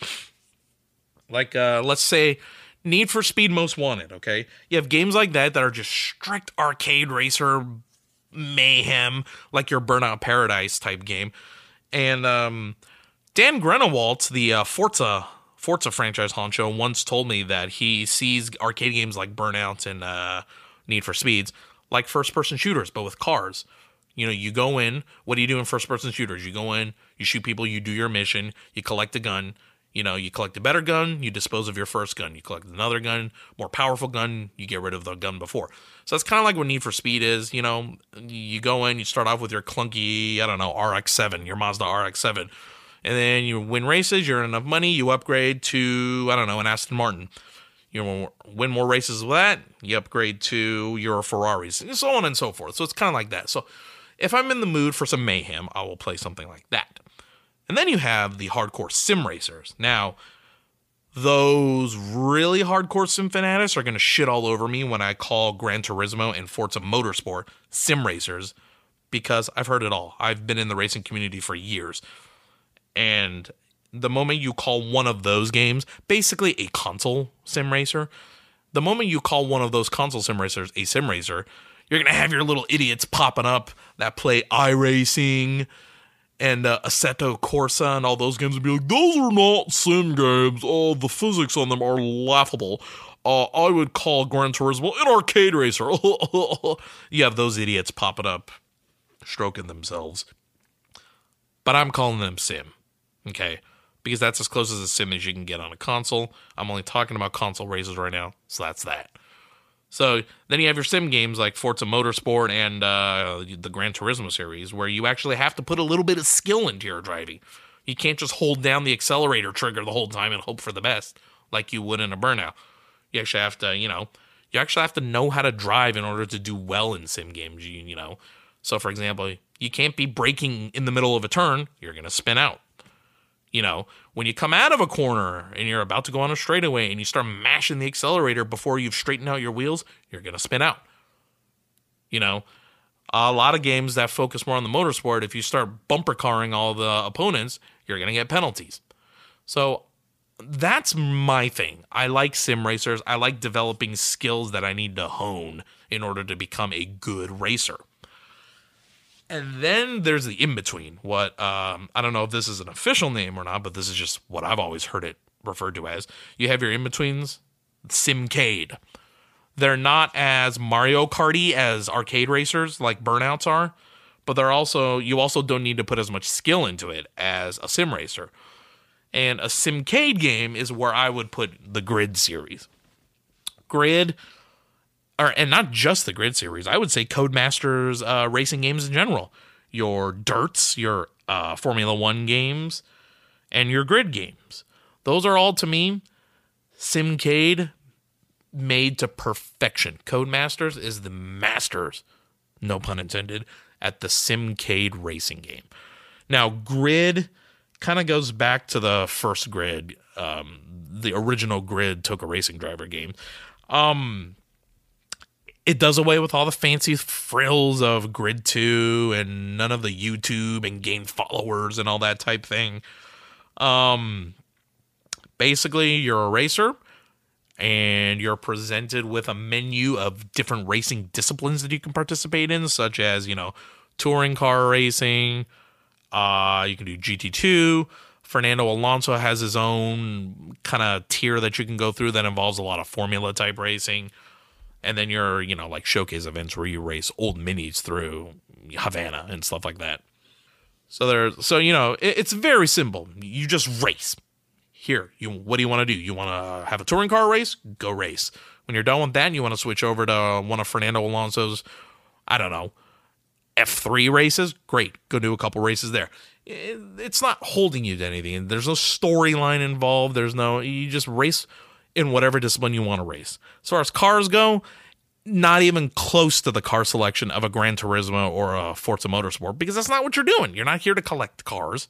like uh, let's say Need for Speed Most Wanted, okay? You have games like that that are just strict arcade racer mayhem, like your Burnout Paradise type game. And um, Dan Greenawalt, the uh, Forza Forza franchise honcho, once told me that he sees arcade games like Burnout and uh, Need for Speeds like first person shooters, but with cars. You know, you go in, what do you do in first person shooters? You go in, you shoot people, you do your mission, you collect a gun, you know, you collect a better gun, you dispose of your first gun. You collect another gun, more powerful gun, you get rid of the gun before. So that's kind of like what Need for Speed is. You know, you go in, you start off with your clunky, I don't know, RX-7, your Mazda RX-7, and then you win races, you earn enough money, you upgrade to I don't know, an Aston Martin. You win more races with that, you upgrade to your Ferraris, and so on and so forth. So it's kind of like that. So if I'm in the mood for some mayhem, I will play something like that. And then you have the hardcore sim racers. Now, those really hardcore sim fanatics are going to shit all over me when I call Gran Turismo and Forza Motorsport sim racers because I've heard it all. I've been in the racing community for years. And the moment you call one of those games basically a console sim racer, the moment you call one of those console sim racers a sim racer, you're to have your little idiots popping up that play iRacing and uh, Assetto Corsa and all those games would be like, those are not sim games. Oh, the physics on them are laughable. Uh, I would call Gran Turismo an arcade racer. you have those idiots popping up, stroking themselves. But I'm calling them sim, okay? Because that's as close as a sim as you can get on a console. I'm only talking about console races right now, so that's that. So then you have your sim games like Forza Motorsport and uh, the Gran Turismo series, where you actually have to put a little bit of skill into your driving. You can't just hold down the accelerator trigger the whole time and hope for the best like you would in a burnout. You actually have to, you know, you actually have to know how to drive in order to do well in sim games, you, you know. So for example, you can't be braking in the middle of a turn, you're going to spin out. You know, when you come out of a corner and you're about to go on a straightaway and you start mashing the accelerator before you've straightened out your wheels, you're going to spin out. You know, a lot of games that focus more on the motorsport, if you start bumper carring all the opponents, you're going to get penalties. So that's my thing. I like sim racers. I like developing skills that I need to hone in order to become a good racer. And then there's the in between. What um, I don't know if this is an official name or not, but this is just what I've always heard it referred to as. You have your in betweens, Simcade. They're not as Mario Karty as arcade racers like Burnouts are, but they're also you also don't need to put as much skill into it as a sim racer. And a Simcade game is where I would put the Grid series. Grid, or and not just the Grid series. I would say Codemasters uh, racing games in general. Your Dirts, your uh, Formula One games, and your Grid games. Those are all to me Simcade made to perfection. Codemasters is the masters, no pun intended, at the Simcade racing game. Now, Grid kind of goes back to the first Grid. Um, the original Grid took a racing driver game. Um, it does away with all the fancy frills of Grid 2 and none of the YouTube and gain followers and all that type thing. Um, basically, you're a racer and you're presented with a menu of different racing disciplines that you can participate in, such as, you know, touring car racing. Uh, you can do GT2. Fernando Alonso has his own kind of tier that you can go through that involves a lot of formula type racing. And then you're, you know, like showcase events where you race old minis through Havana and stuff like that. So there's, so, you know, it, it's very simple. You just race. Here you what do you want to do? You want to have a touring car race? Go race. When you're done with that you want to switch over to one of fernando alonso's i don't know f3 races? Great. Go do a couple races there. It's not holding you to anything. There's no storyline involved. There's no you just race in whatever discipline you want to race as far as cars go not even close to the car selection of a Gran Turismo or a Forza Motorsport because that's not what you're doing. You're not here to collect cars.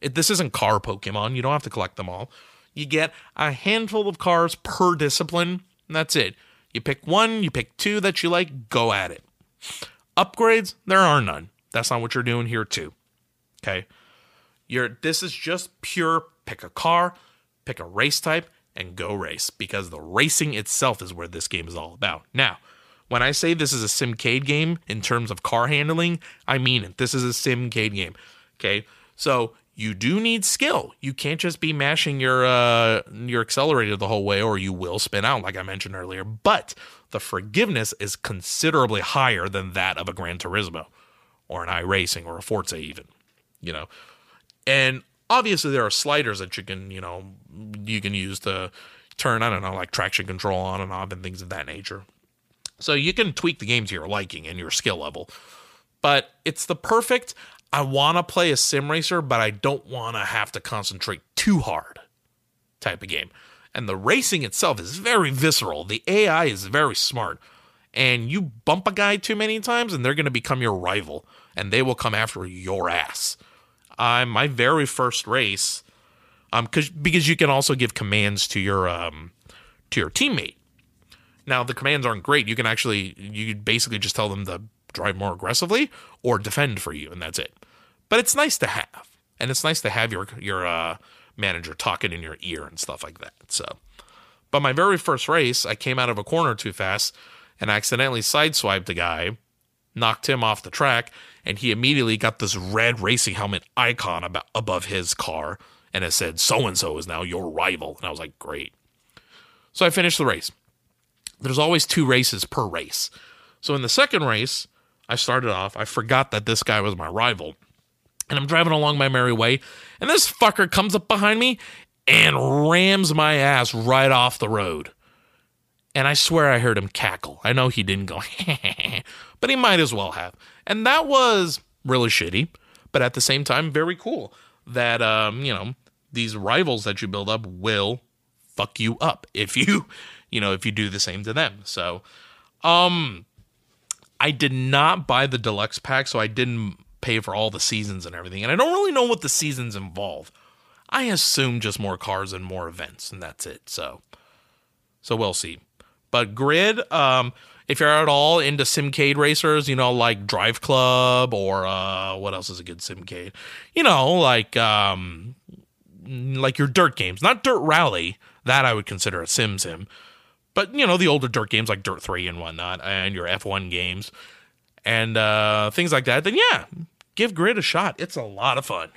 It, this isn't car Pokemon. You don't have to collect them all. You get a handful of cars per discipline, and that's it. You pick one, you pick two that you like, go at it. Upgrades, there are none. That's not what you're doing here too. Okay? You're this is just pure pick a car, pick a race type and go race because the racing itself is where this game is all about. Now, when I say this is a simcade game in terms of car handling, I mean it. This is a simcade game. Okay? So, you do need skill. You can't just be mashing your uh, your accelerator the whole way, or you will spin out, like I mentioned earlier. But the forgiveness is considerably higher than that of a Gran Turismo, or an iRacing, or a Forza, even. You know, and obviously there are sliders that you can you know you can use to turn I don't know like traction control on and off and things of that nature. So you can tweak the game to your liking and your skill level. But it's the perfect I want to play a sim racer, but I don't want to have to concentrate too hard type of game. And the racing itself is very visceral. The AI is very smart. And you bump a guy too many times, and they're going to become your rival, and they will come after your ass. Uh, my very first race, um, cause, because you can also give commands to your um, to your teammate. Now the commands aren't great. You can actually you basically just tell them to drive more aggressively or defend for you, and that's it. But it's nice to have, and it's nice to have your your uh, manager talking in your ear and stuff like that. So, but my very first race, I came out of a corner too fast and accidentally sideswiped a guy, knocked him off the track, and he immediately got this red racing helmet icon above his car, and it said "So and so is now your rival," and I was like, "Great." So I finished the race. There's always two races per race. So in the second race, I started off, I forgot that this guy was my rival. And I'm driving along my merry way, and this fucker comes up behind me and rams my ass right off the road. And I swear I heard him cackle. I know he didn't go, but he might as well have. And that was really shitty, but at the same time, very cool. that um, you know, these rivals that you build up will fuck you up if you, you know, if you do the same to them. So, um I did not buy the deluxe pack, so I didn't pay for all the seasons and everything. And I don't really know what the seasons involve. I assume just more cars and more events, and that's it. So, so we'll see. But Grid, um, if you're at all into Simcade racers, you know, like Drive Club or uh, what else is a good Simcade? You know, like um, like your dirt games, not Dirt Rally. That I would consider a sim sim. But you know, the older dirt games like Dirt 3 and whatnot, and your F1 games and uh, things like that, then yeah, give Grid a shot. It's a lot of fun.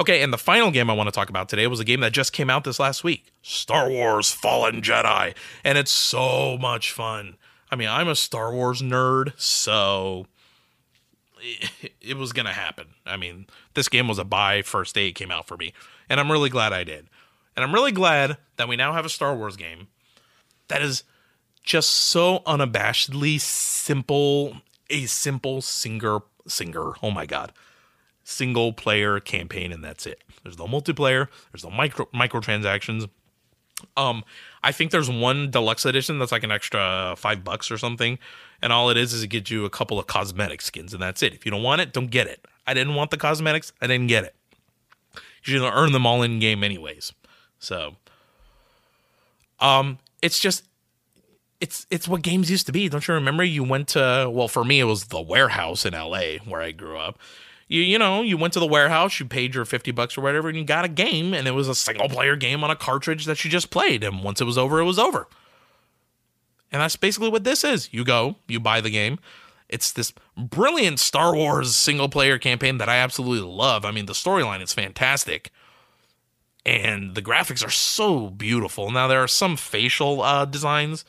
Okay, and the final game I want to talk about today was a game that just came out this last week Star Wars Fallen Jedi. And it's so much fun. I mean, I'm a Star Wars nerd, so it, was going to happen. I mean, this game was a buy first day it came out for me. And I'm really glad I did. And I'm really glad that we now have a Star Wars game that is just so unabashedly simple, a simple singer singer. Oh my god single player campaign and that's it. There's no multiplayer, there's no micro microtransactions. Um I think there's one deluxe edition that's like an extra 5 bucks or something and all it is is it gives you a couple of cosmetic skins and that's it. If you don't want it, don't get it. I didn't want the cosmetics, I didn't get it. You should earn them all in game anyways. So um it's just it's it's what games used to be. Don't you remember? You went to well, for me it was the Wherehouse in LA where I grew up you you know you went to the Wherehouse you paid your 50 bucks or whatever and you got a game and it was a single player game on a cartridge that you just played and once it was over it was over. And that's basically what this is. You go you buy the game. It's this brilliant star wars single player campaign that i absolutely love. I mean the storyline is fantastic and the graphics are so beautiful. Now there are some facial uh, designs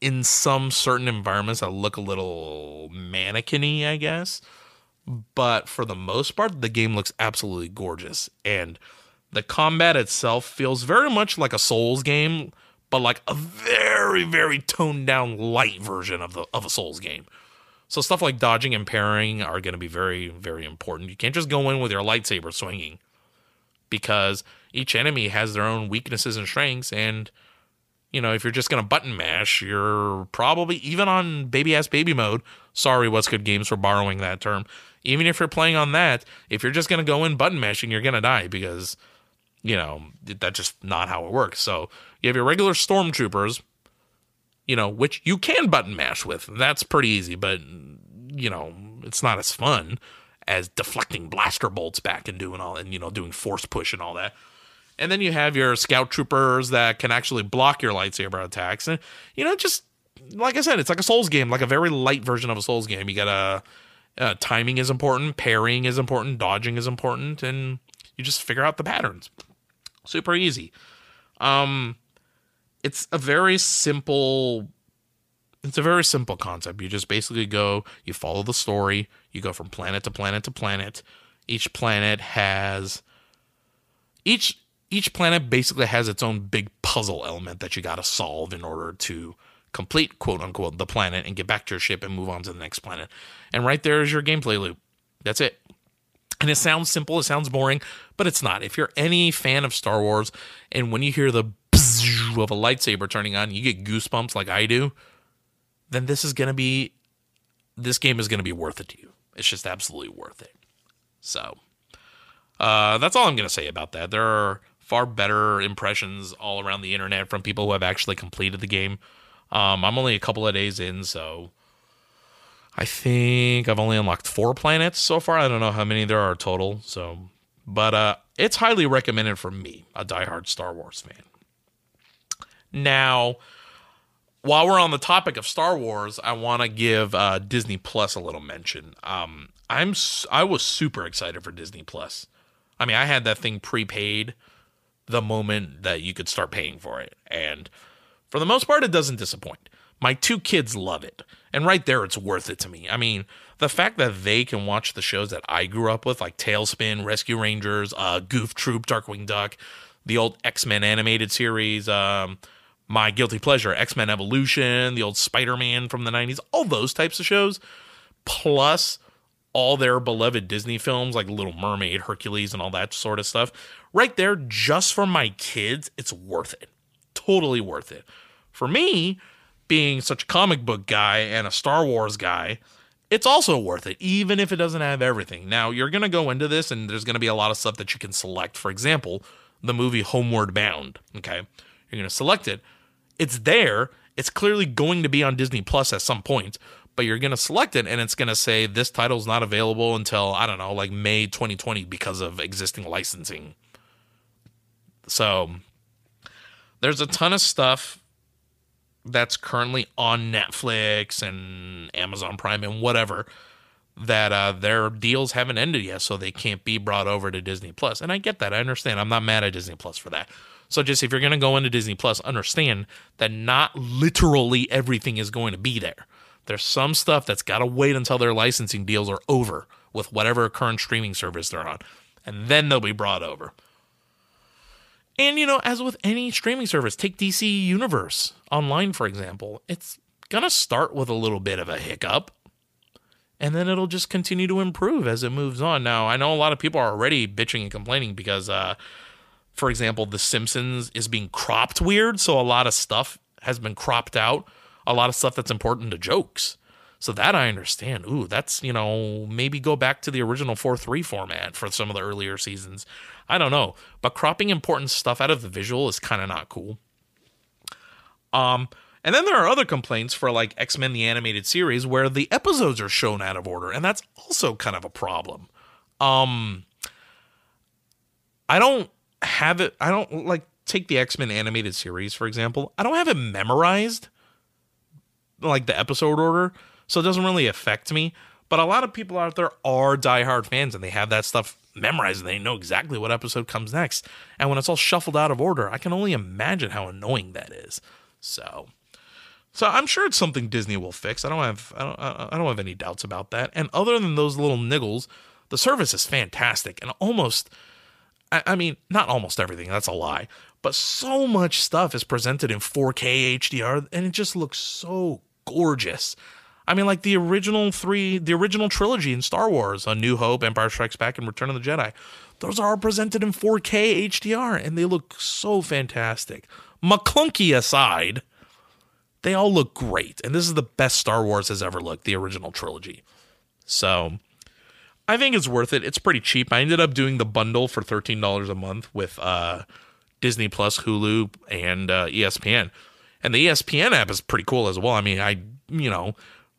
in some certain environments that look a little mannequin I guess but for the most part, the game looks absolutely gorgeous. And the combat itself feels very much like a Souls game, but like a very, very toned down light version of the of a Souls game. So stuff like dodging and parrying are going to be very, very important. You can't just go in with your lightsaber swinging because each enemy has their own weaknesses and strengths. And you know, if you're just going to button mash, you're probably even on baby ass baby mode. Sorry, what's good games for borrowing that term even if you're playing on that, if you're just going to go in button mashing, you're going to die because, you know, that's just not how it works. So you have your regular stormtroopers, you know, which you can button mash with. That's pretty easy, but, you know, it's not as fun as deflecting blaster bolts back and doing all and, you know, doing force push and all that. And then you have your scout troopers that can actually block your lightsaber attacks. And, you know, just like I said, it's like a Souls game, like a very light version of a Souls game. You got to uh, timing is important, parrying is important, dodging is important, and you just figure out the patterns. Super easy. Um, it's a very simple. It's a very simple concept. You just basically go, you follow the story, you go from planet to planet to planet. Each planet has each each planet basically has its own big puzzle element that you got to solve in order to complete quote unquote the planet and get back to your ship and move on to the next planet. And right there is your gameplay loop. That's it. And it sounds simple, it sounds boring, but it's not. If you're any fan of Star Wars and when you hear the of a lightsaber turning on, you get goosebumps like I do, then this is going to be this game is going to be worth it to you. It's just absolutely worth it. So, uh, that's all I'm going to say about that. There are far better impressions all around the internet from people who have actually completed the game. Um, I'm only a couple of days in, so I think I've only unlocked four planets so far. I don't know how many there are total. So, but uh, it's highly recommended for me, a diehard Star Wars fan. Now, while we're on the topic of Star Wars, I want to give uh, Disney Plus a little mention. Um, I'm I was super excited for Disney Plus. I mean, I had that thing prepaid the moment that you could start paying for it, and for the most part, it doesn't disappoint. My two kids love it. And right there, it's worth it to me. I mean, the fact that they can watch the shows that I grew up with, like Tailspin, Rescue Rangers, uh, Goof Troop, Darkwing Duck, the old X Men animated series, um, my guilty pleasure, X Men Evolution, the old Spider Man from the 90s, all those types of shows, plus all their beloved Disney films like Little Mermaid, Hercules, and all that sort of stuff. Right there, just for my kids, it's worth it. Totally worth it. For me, being such a comic book guy and a Star Wars guy, it's also worth it, even if it doesn't have everything. Now, you're going to go into this, and there's going to be a lot of stuff that you can select. For example, the movie Homeward Bound. Okay. You're going to select it. It's there. It's clearly going to be on Disney Plus at some point, but you're going to select it and it's going to say this title's not available until, I don't know, like May 2020 because of existing licensing. So there's a ton of stuff that's currently on Netflix and Amazon Prime and whatever that uh, their deals haven't ended yet, so they can't be brought over to Disney Plus. And I get that. I understand. I'm not mad at Disney Plus for that. So just if you're going to go into Disney Plus, understand that not literally everything is going to be there. There's some stuff that's got to wait until their licensing deals are over with whatever current streaming service they're on, and then they'll be brought over. And you know, as with any streaming service, take DC Universe online for example. It's going to start with a little bit of a hiccup and then it'll just continue to improve as it moves on. Now, I know a lot of people are already bitching and complaining because, uh, for example, The Simpsons is being cropped weird, so a lot of stuff has been cropped out, a lot of stuff that's important to jokes. So that I understand. Ooh, that's, you know, maybe go back to the original 4 3 format for some of the earlier seasons. I don't know. But cropping important stuff out of the visual is kind of not cool. Um, and then there are other complaints for like X Men the Animated Series where the episodes are shown out of order, and that's also kind of a problem. Um, I don't have it. I don't like take the X Men Animated Series for example. I don't have it memorized, like the episode order, so it doesn't really affect me. But a lot of people out there are diehard fans, and they have that stuff memorized, and they know exactly what episode comes next. And when it's all shuffled out of order, I can only imagine how annoying that is. So so I'm sure it's something Disney will fix. I don't have I don't I don't have any doubts about that. And other than those little niggles, the service is fantastic and almost I, I mean, not almost everything, that's a lie, but so much stuff is presented in 4K HDR and it just looks so gorgeous. I mean, like the original three, the original trilogy in Star Wars, A New Hope, Empire Strikes Back, and Return of the Jedi. Those are all presented in 4K HDR, and they look so fantastic. McClunky aside, they all look great. And this is the best Star Wars has ever looked, the original trilogy. So I think it's worth it. It's pretty cheap. I ended up doing the bundle for $13 a month with uh, Disney Plus, Hulu, and uh, ESPN. And the ESPN app is pretty cool as well. I mean, I, you know,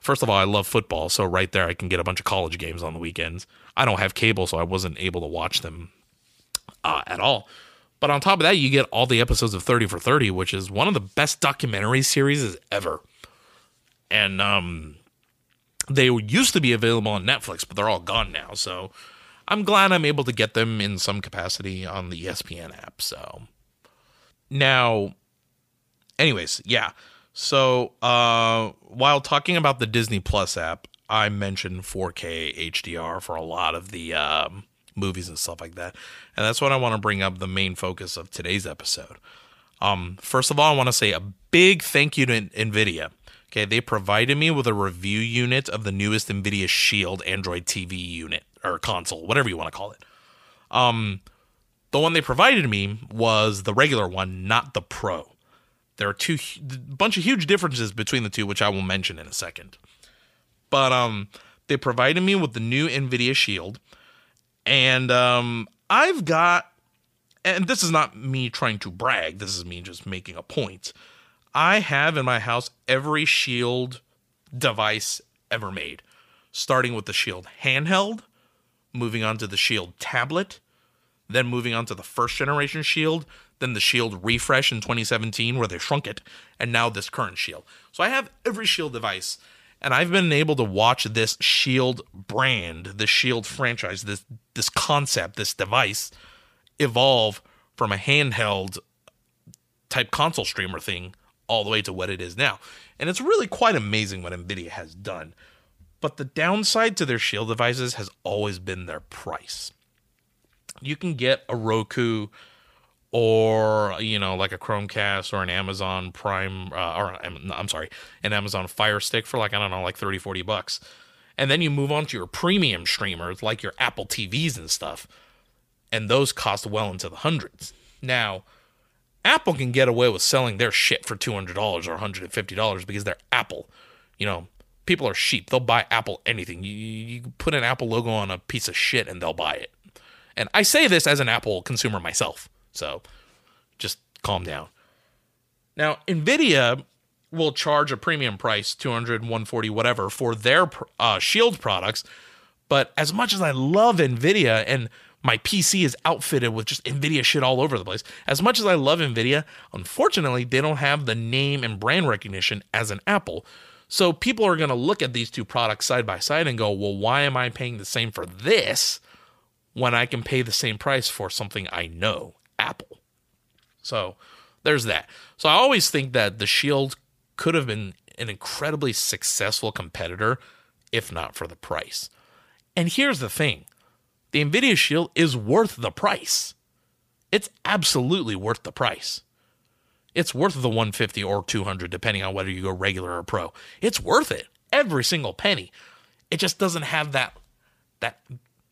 first of all, I love football. So right there, I can get a bunch of college games on the weekends. I don't have cable, so I wasn't able to watch them uh, at all. But on top of that, you get all the episodes of 30 for 30, which is one of the best documentary series ever. And um, they used to be available on Netflix, but they're all gone now. So I'm glad I'm able to get them in some capacity on the ESPN app. So now, anyways, yeah. So uh, while talking about the Disney Plus app, I mentioned 4K HDR for a lot of the um, movies and stuff like that. And that's what I want to bring up the main focus of today's episode. Um, first of all, I want to say a big thank you to NVIDIA. Okay, they provided me with a review unit of the newest NVIDIA Shield Android TV unit or console, whatever you want to call it. Um, the one they provided me was the regular one, not the Pro. There are two a bunch of huge differences between the two, which I will mention in a second. But um, they provided me with the new NVIDIA Shield, and um, I've got, and this is not me trying to brag, this is me just making a point. I have in my house every Shield device ever made, starting with the Shield handheld, moving on to the Shield tablet, then moving on to the first generation Shield, then the Shield refresh in 2017 where they shrunk it, and now this current Shield. So I have every Shield device and I've been able to watch this Shield brand, the Shield franchise, this this concept, this device evolve from a handheld type console streamer thing all the way to what it is now. And it's really quite amazing what Nvidia has done. But the downside to their Shield devices has always been their price. You can get a Roku or you know like a chromecast or an amazon prime uh, or i'm sorry an amazon fire stick for like i don't know like 30 40 bucks And then you move on to your premium streamers like your Apple TVs and stuff. And those cost well into the hundreds. Now, Apple can get away with selling their shit for $200 or $150 because they're Apple. You know, people are sheep. They'll buy Apple anything. You, you put an Apple logo on a piece of shit and they'll buy it. And I say this as an Apple consumer myself. So just calm down. Now, Nvidia will charge a premium price 200 140 whatever for their uh, shield products. But as much as i love nvidia and my pc is outfitted with just nvidia shit all over the place as much as i love nvidia unfortunately they don't have the name and brand recognition as an apple. So people are going to look at these two products side by side and go well why am i paying the same for this when i can pay the same price for something i know so there's that so i always think that the shield could have been an incredibly successful competitor if not for the price. And here's the thing the NVIDIA Shield is worth the price. It's absolutely worth the price. It's worth the 150 or 200 depending on whether you go regular or pro. It's worth it. Every single penny. It just doesn't have that that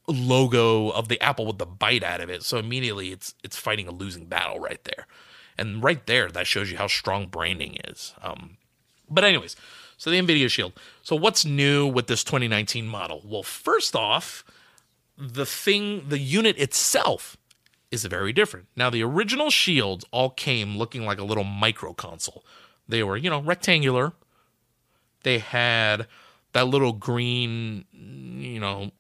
logo of the apple with the bite out of it. So immediately it's it's fighting a losing battle right there. And right there, that shows you how strong branding is. Um, but, anyways, so the NVIDIA Shield. So, what's new with this 2019 model? Well, first off, the thing, the unit itself is very different. Now, the original Shields all came looking like a little micro console. They were, you know, rectangular. They had that little green, you know,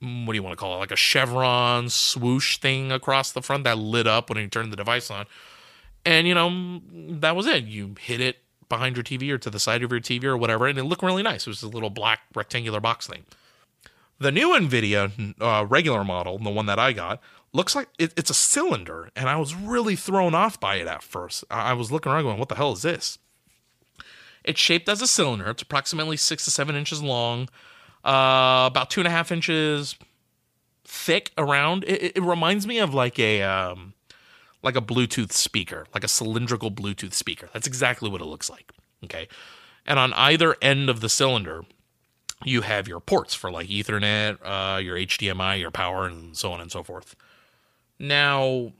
what do you want to call it? Like a chevron swoosh thing across the front that lit up when you turned the device on. And, you know, that was it. You hit it behind your TV or to the side of your TV or whatever, and it looked really nice. It was a little black rectangular box thing. The new NVIDIA uh, regular model, the one that I got, looks like it, it's a cylinder, and I was really thrown off by it at first. I, I was looking around going, what the hell is this? It's shaped as a cylinder. It's approximately six to seven inches long, uh, about two and a half inches thick around. It, it reminds me of like a um, like a Bluetooth speaker, like a cylindrical Bluetooth speaker. That's exactly what it looks like. Okay. And on either end of the cylinder, you have your ports for like Ethernet, uh, your HDMI, your power, and so on and so forth. Now,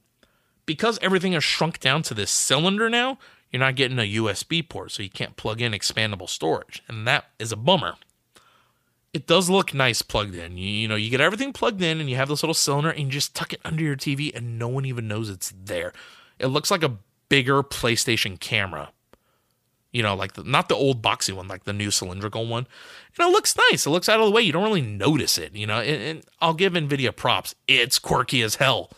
because everything is shrunk down to this cylinder now, you're not getting a USB port, so you can't plug in expandable storage. And that is a bummer it does look nice plugged in. You, you, know, you get everything plugged in and you have this little cylinder and you just tuck it under your TV and no one even knows it's there. It looks like a bigger PlayStation camera. You know, like the, not the old boxy one, like the new cylindrical one. And it looks nice. It looks out of the way. You don't really notice it, you know. And, and I'll give Nvidia props. It's quirky as hell.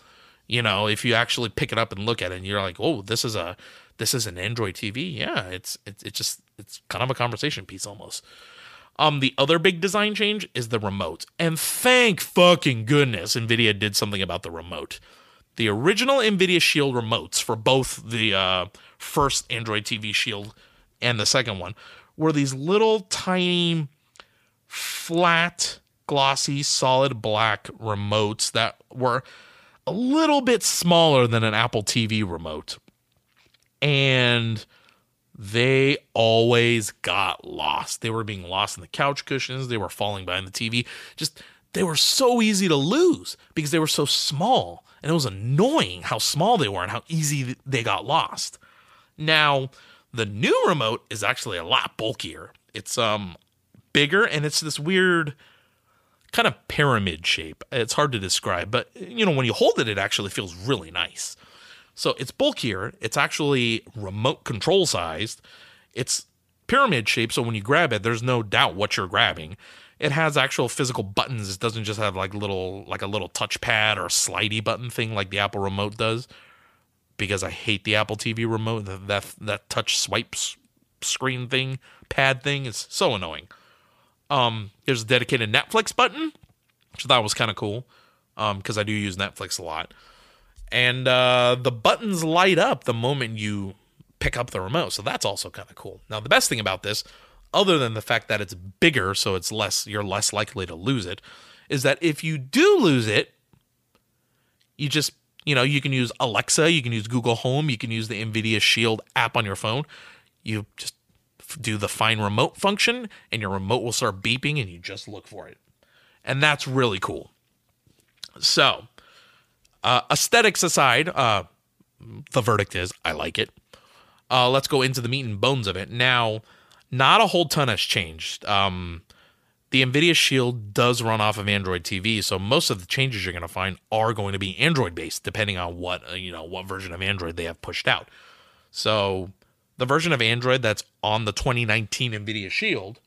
You know, if you actually pick it up and look at it, and you're like, "Oh, this is a this is an Android TV." Yeah, it's it's it's just it's kind of a conversation piece almost. Um, the other big design change is the remote. And thank fucking goodness NVIDIA did something about the remote. The original NVIDIA Shield remotes for both the uh, first Android TV Shield and the second one were these little tiny, flat, glossy, solid black remotes that were a little bit smaller than an Apple TV remote. And they always got lost. They were being lost in the couch cushions, they were falling behind the TV. Just they were so easy to lose because they were so small. And it was annoying how small they were and how easy they got lost. Now, the new remote is actually a lot bulkier. It's um bigger and it's this weird kind of pyramid shape. It's hard to describe, but you know when you hold it it actually feels really nice. So it's bulkier. It's actually remote control sized. It's pyramid shaped, so when you grab it, there's no doubt what you're grabbing. It has actual physical buttons. It doesn't just have like little like a little touchpad or slidey button thing like the Apple remote does. Because I hate the Apple TV remote. That that, that touch swipes screen thing, pad thing is so annoying. Um, there's a dedicated Netflix button, which I thought was kind of cool. Um, because I do use Netflix a lot and uh, the buttons light up the moment you pick up the remote. So that's also kind of cool. Now, the best thing about this, other than the fact that it's bigger, so it's less, you're less likely to lose it, is that if you do lose it, you just, you know, you can use Alexa, you can use Google Home, you can use the NVIDIA Shield app on your phone. You just do the find remote function, and your remote will start beeping, and you just look for it. And that's really cool. So, uh, aesthetics aside, uh, the verdict is I like it. Uh, let's go into the meat and bones of it. Now, not a whole ton has changed. Um, the NVIDIA Shield does run off of Android TV, so most of the changes you're going to find are going to be Android based, depending on what uh, you know what version of Android they have pushed out. So, the version of Android that's on the 2019 NVIDIA Shield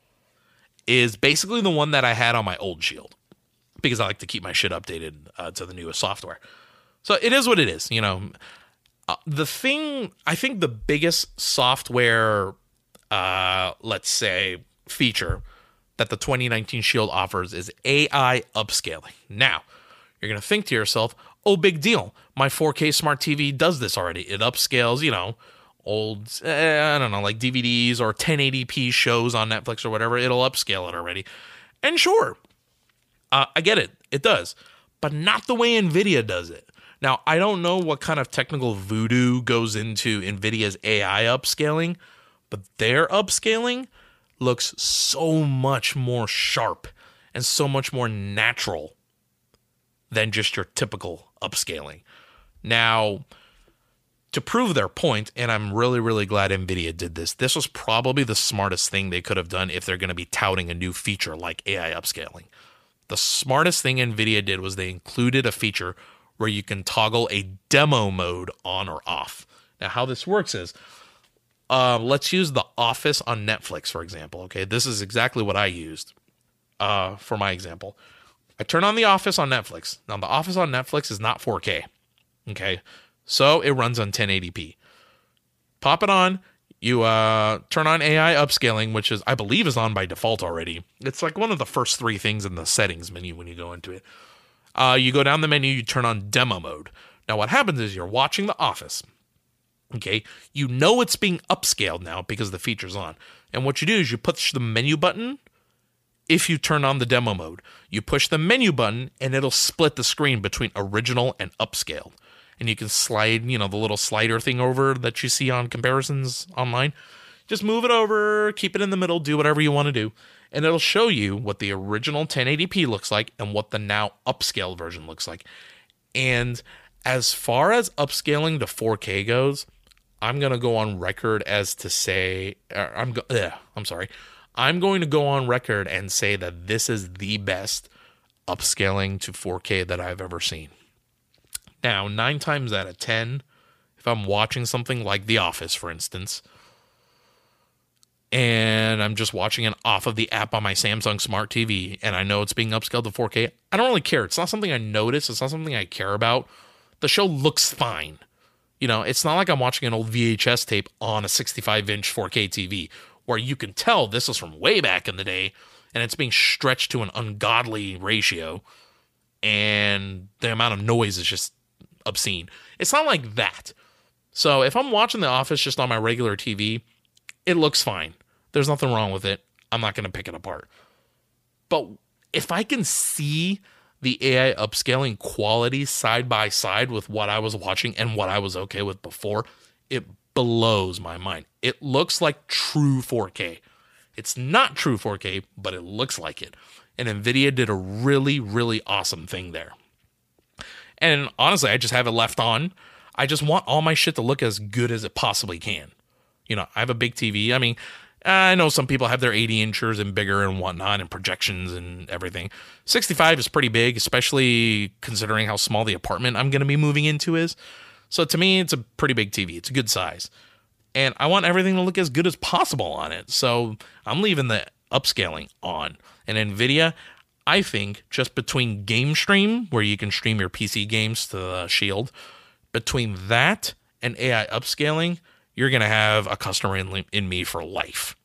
is basically the one that I had on my old Shield because I like to keep my shit updated uh, to the newest software. So it is what it is, you know. Uh, the thing I think the biggest software, uh, let's say, feature that the 2019 Shield offers is AI upscaling. Now, you're gonna think to yourself, "Oh, big deal! My 4K smart TV does this already. It upscales, you know." Old, eh, I don't know, like DVDs or 1080p shows on Netflix or whatever, it'll upscale it already. And sure, uh, I get it, it does, but not the way NVIDIA does it. Now, I don't know what kind of technical voodoo goes into NVIDIA's AI upscaling, but their upscaling looks so much more sharp and so much more natural than just your typical upscaling. Now, to prove their point, and I'm really, really glad NVIDIA did this, this was probably the smartest thing they could have done if they're going to be touting a new feature like AI upscaling. The smartest thing NVIDIA did was they included a feature where you can toggle a demo mode on or off. Now, how this works is uh, let's use The Office on Netflix, for example. Okay, this is exactly what I used uh, for my example. I turn on The Office on Netflix. Now, The Office on Netflix is not 4K. Okay, so it runs on 1080p. Pop it on. You uh, turn on AI upscaling, which is I believe is on by default already. It's like one of the first three things in the settings menu when you go into it. Uh, you go down the menu, you turn on demo mode. Now, what happens is you're watching The Office. Okay, you know it's being upscaled now because the feature's on. And what you do is you push the menu button if you turn on the demo mode. You push the menu button and it'll split the screen between original and upscaled. And you can slide, you know, the little slider thing over that you see on comparisons online. Just move it over, keep it in the middle, do whatever you want to do. And it'll show you what the original 1080p looks like and what the now upscaled version looks like. And as far as upscaling to 4K goes, I'm going to go on record as to say, uh, I'm, go- ugh, I'm sorry. I'm going to go on record and say that this is the best upscaling to 4K that I've ever seen. Now, nine times out of 10, if I'm watching something like The Office, for instance, and I'm just watching it off of the app on my Samsung Smart TV and I know it's being upscaled to 4K, I don't really care. It's not something I notice, it's not something I care about. The show looks fine. You know, it's not like I'm watching an old VHS tape on a 65 inch 4K TV where you can tell this is from way back in the day and it's being stretched to an ungodly ratio and the amount of noise is just obscene. It's not like that. So if I'm watching The Office just on my regular TV, it looks fine. There's nothing wrong with it. I'm not going to pick it apart. But if I can see the AI upscaling quality side by side with what I was watching and what I was okay with before, it blows my mind. It looks like true 4K. It's not true 4K, but it looks like it. And NVIDIA did a really, really awesome thing there. And honestly, I just have it left on. I just want all my shit to look as good as it possibly can. You know, I have a big TV. I mean, Uh, I know some people have their 80 inches and bigger and whatnot and projections and everything. 65 is pretty big, especially considering how small the apartment I'm going to be moving into is. So to me, it's a pretty big TV. It's a good size. And I want everything to look as good as possible on it. So I'm leaving the upscaling on. And NVIDIA, I think just between Game Stream, where you can stream your PC games to the Shield, between that and AI upscaling, you're going to have a customer in, in me for life.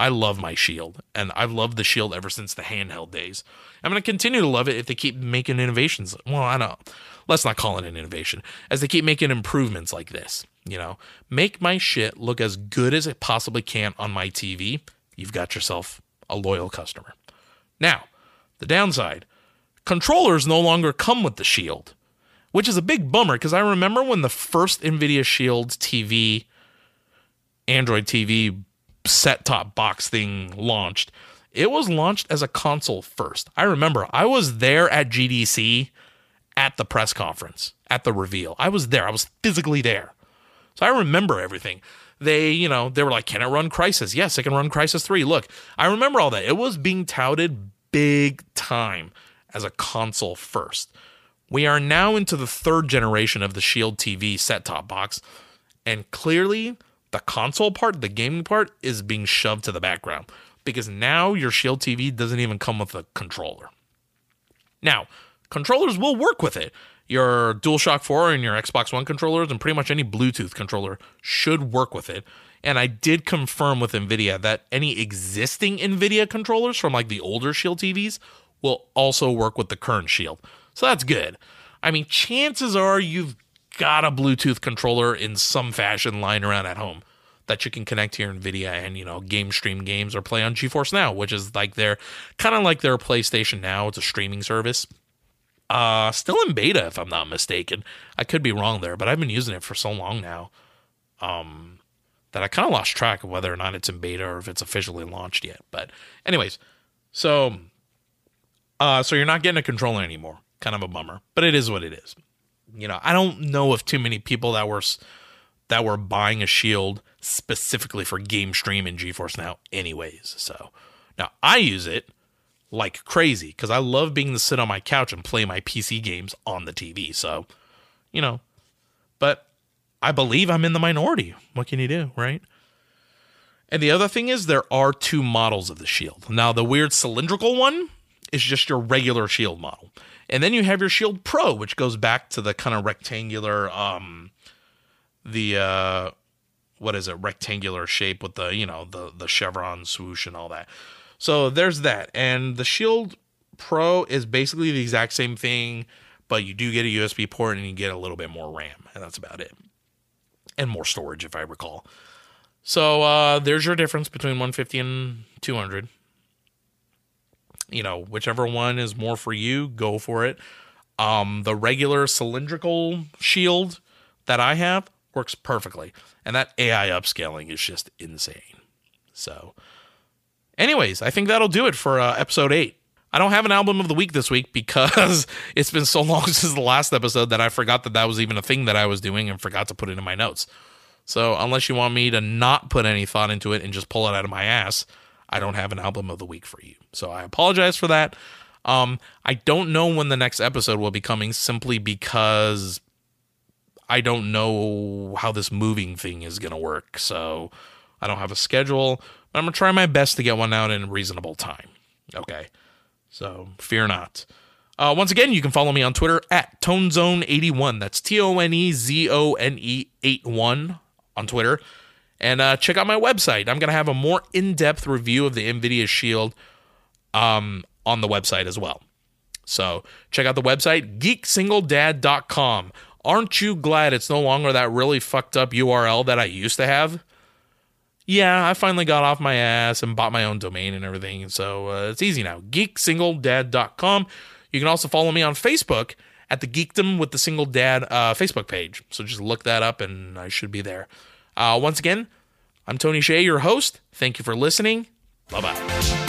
I love my Shield, and I've loved the Shield ever since the handheld days. I'm going to continue to love it if they keep making innovations. Well, I don't. Let's not call it an innovation, as they keep making improvements like this. You know, make my shit look as good as it possibly can on my TV. You've got yourself a loyal customer. Now, the downside controllers no longer come with the Shield, which is a big bummer because I remember when the first NVIDIA Shield TV Android TV set top box thing launched, it was launched as a console first. I remember I was there at GDC at the press conference, at the reveal. I was there. I was physically there. So I remember everything. They, you know, they were like, "Can it run Crysis? Yes, it can run Crysis 3. Look, I remember all that. It was being touted big time as a console first. We are now into the third generation of the Shield TV set top box, and clearly the console part, the gaming part, is being shoved to the background because now your Shield TV doesn't even come with a controller. Now, controllers will work with it. Your DualShock 4 and your Xbox One controllers and pretty much any Bluetooth controller should work with it. And I did confirm with NVIDIA that any existing NVIDIA controllers from like the older Shield TVs will also work with the current Shield. So that's good. I mean, chances are you've got a Bluetooth controller in some fashion lying around at home that you can connect to your Nvidia and you know game stream games or play on GeForce Now, which is like their kind of like their PlayStation Now. It's a streaming service. Uh, still in beta, if I'm not mistaken. I could be wrong there, but I've been using it for so long now, um, that I kind of lost track of whether or not it's in beta or if it's officially launched yet. But, anyways, so, uh, so you're not getting a controller anymore. Kind of a bummer, but it is what it is. You know, I don't know of too many people that were that were buying a Shield specifically for game stream in GeForce Now, anyways. So now I use it like crazy because I love being to sit on my couch and play my PC games on the TV. So, you know, but I believe I'm in the minority. What can you do, right? And the other thing is, there are two models of the shield. Now, the weird cylindrical one is just your regular shield model. And then you have your Shield Pro, which goes back to the kind of rectangular, um, the uh, what is it, rectangular shape with the you know the the chevron swoosh and all that. So there's that, and the Shield Pro is basically the exact same thing, but you do get a USB port and you get a little bit more RAM, and that's about it, and more storage if I recall. So uh, there's your difference between 150 and 200 you know, whichever one is more for you, go for it. Um, the regular cylindrical shield that I have works perfectly, and that AI upscaling is just insane. So, anyways, I think that'll do it for uh, episode eight. I don't have an album of the week this week because it's been so long since the last episode that I forgot that that was even a thing that I was doing and forgot to put it in my notes. So, unless you want me to not put any thought into it and just pull it out of my ass, I don't have an album of the week for you. So I apologize for that. Um, I don't know when the next episode will be coming simply because I don't know how this moving thing is going to work. So I don't have a schedule. But I'm going to try my best to get one out in a reasonable time. Okay. So fear not. Uh, once again, you can follow me on Twitter at ToneZone81. That's T O N E Z O N E 8 1 on Twitter. And uh, check out my website. I'm going to have a more in depth review of the NVIDIA Shield um, on the website as well. So check out the website, geeksingledad.com. Aren't you glad it's no longer that really fucked up URL that I used to have? Yeah, I finally got off my ass and bought my own domain and everything. So uh, it's easy now. Geeksingledad.com. You can also follow me on Facebook at the Geekdom with the Single Dad uh, Facebook page. So just look that up and I should be there. Uh, once again, I'm Tony Shea, your host. Thank you for listening. Bye bye.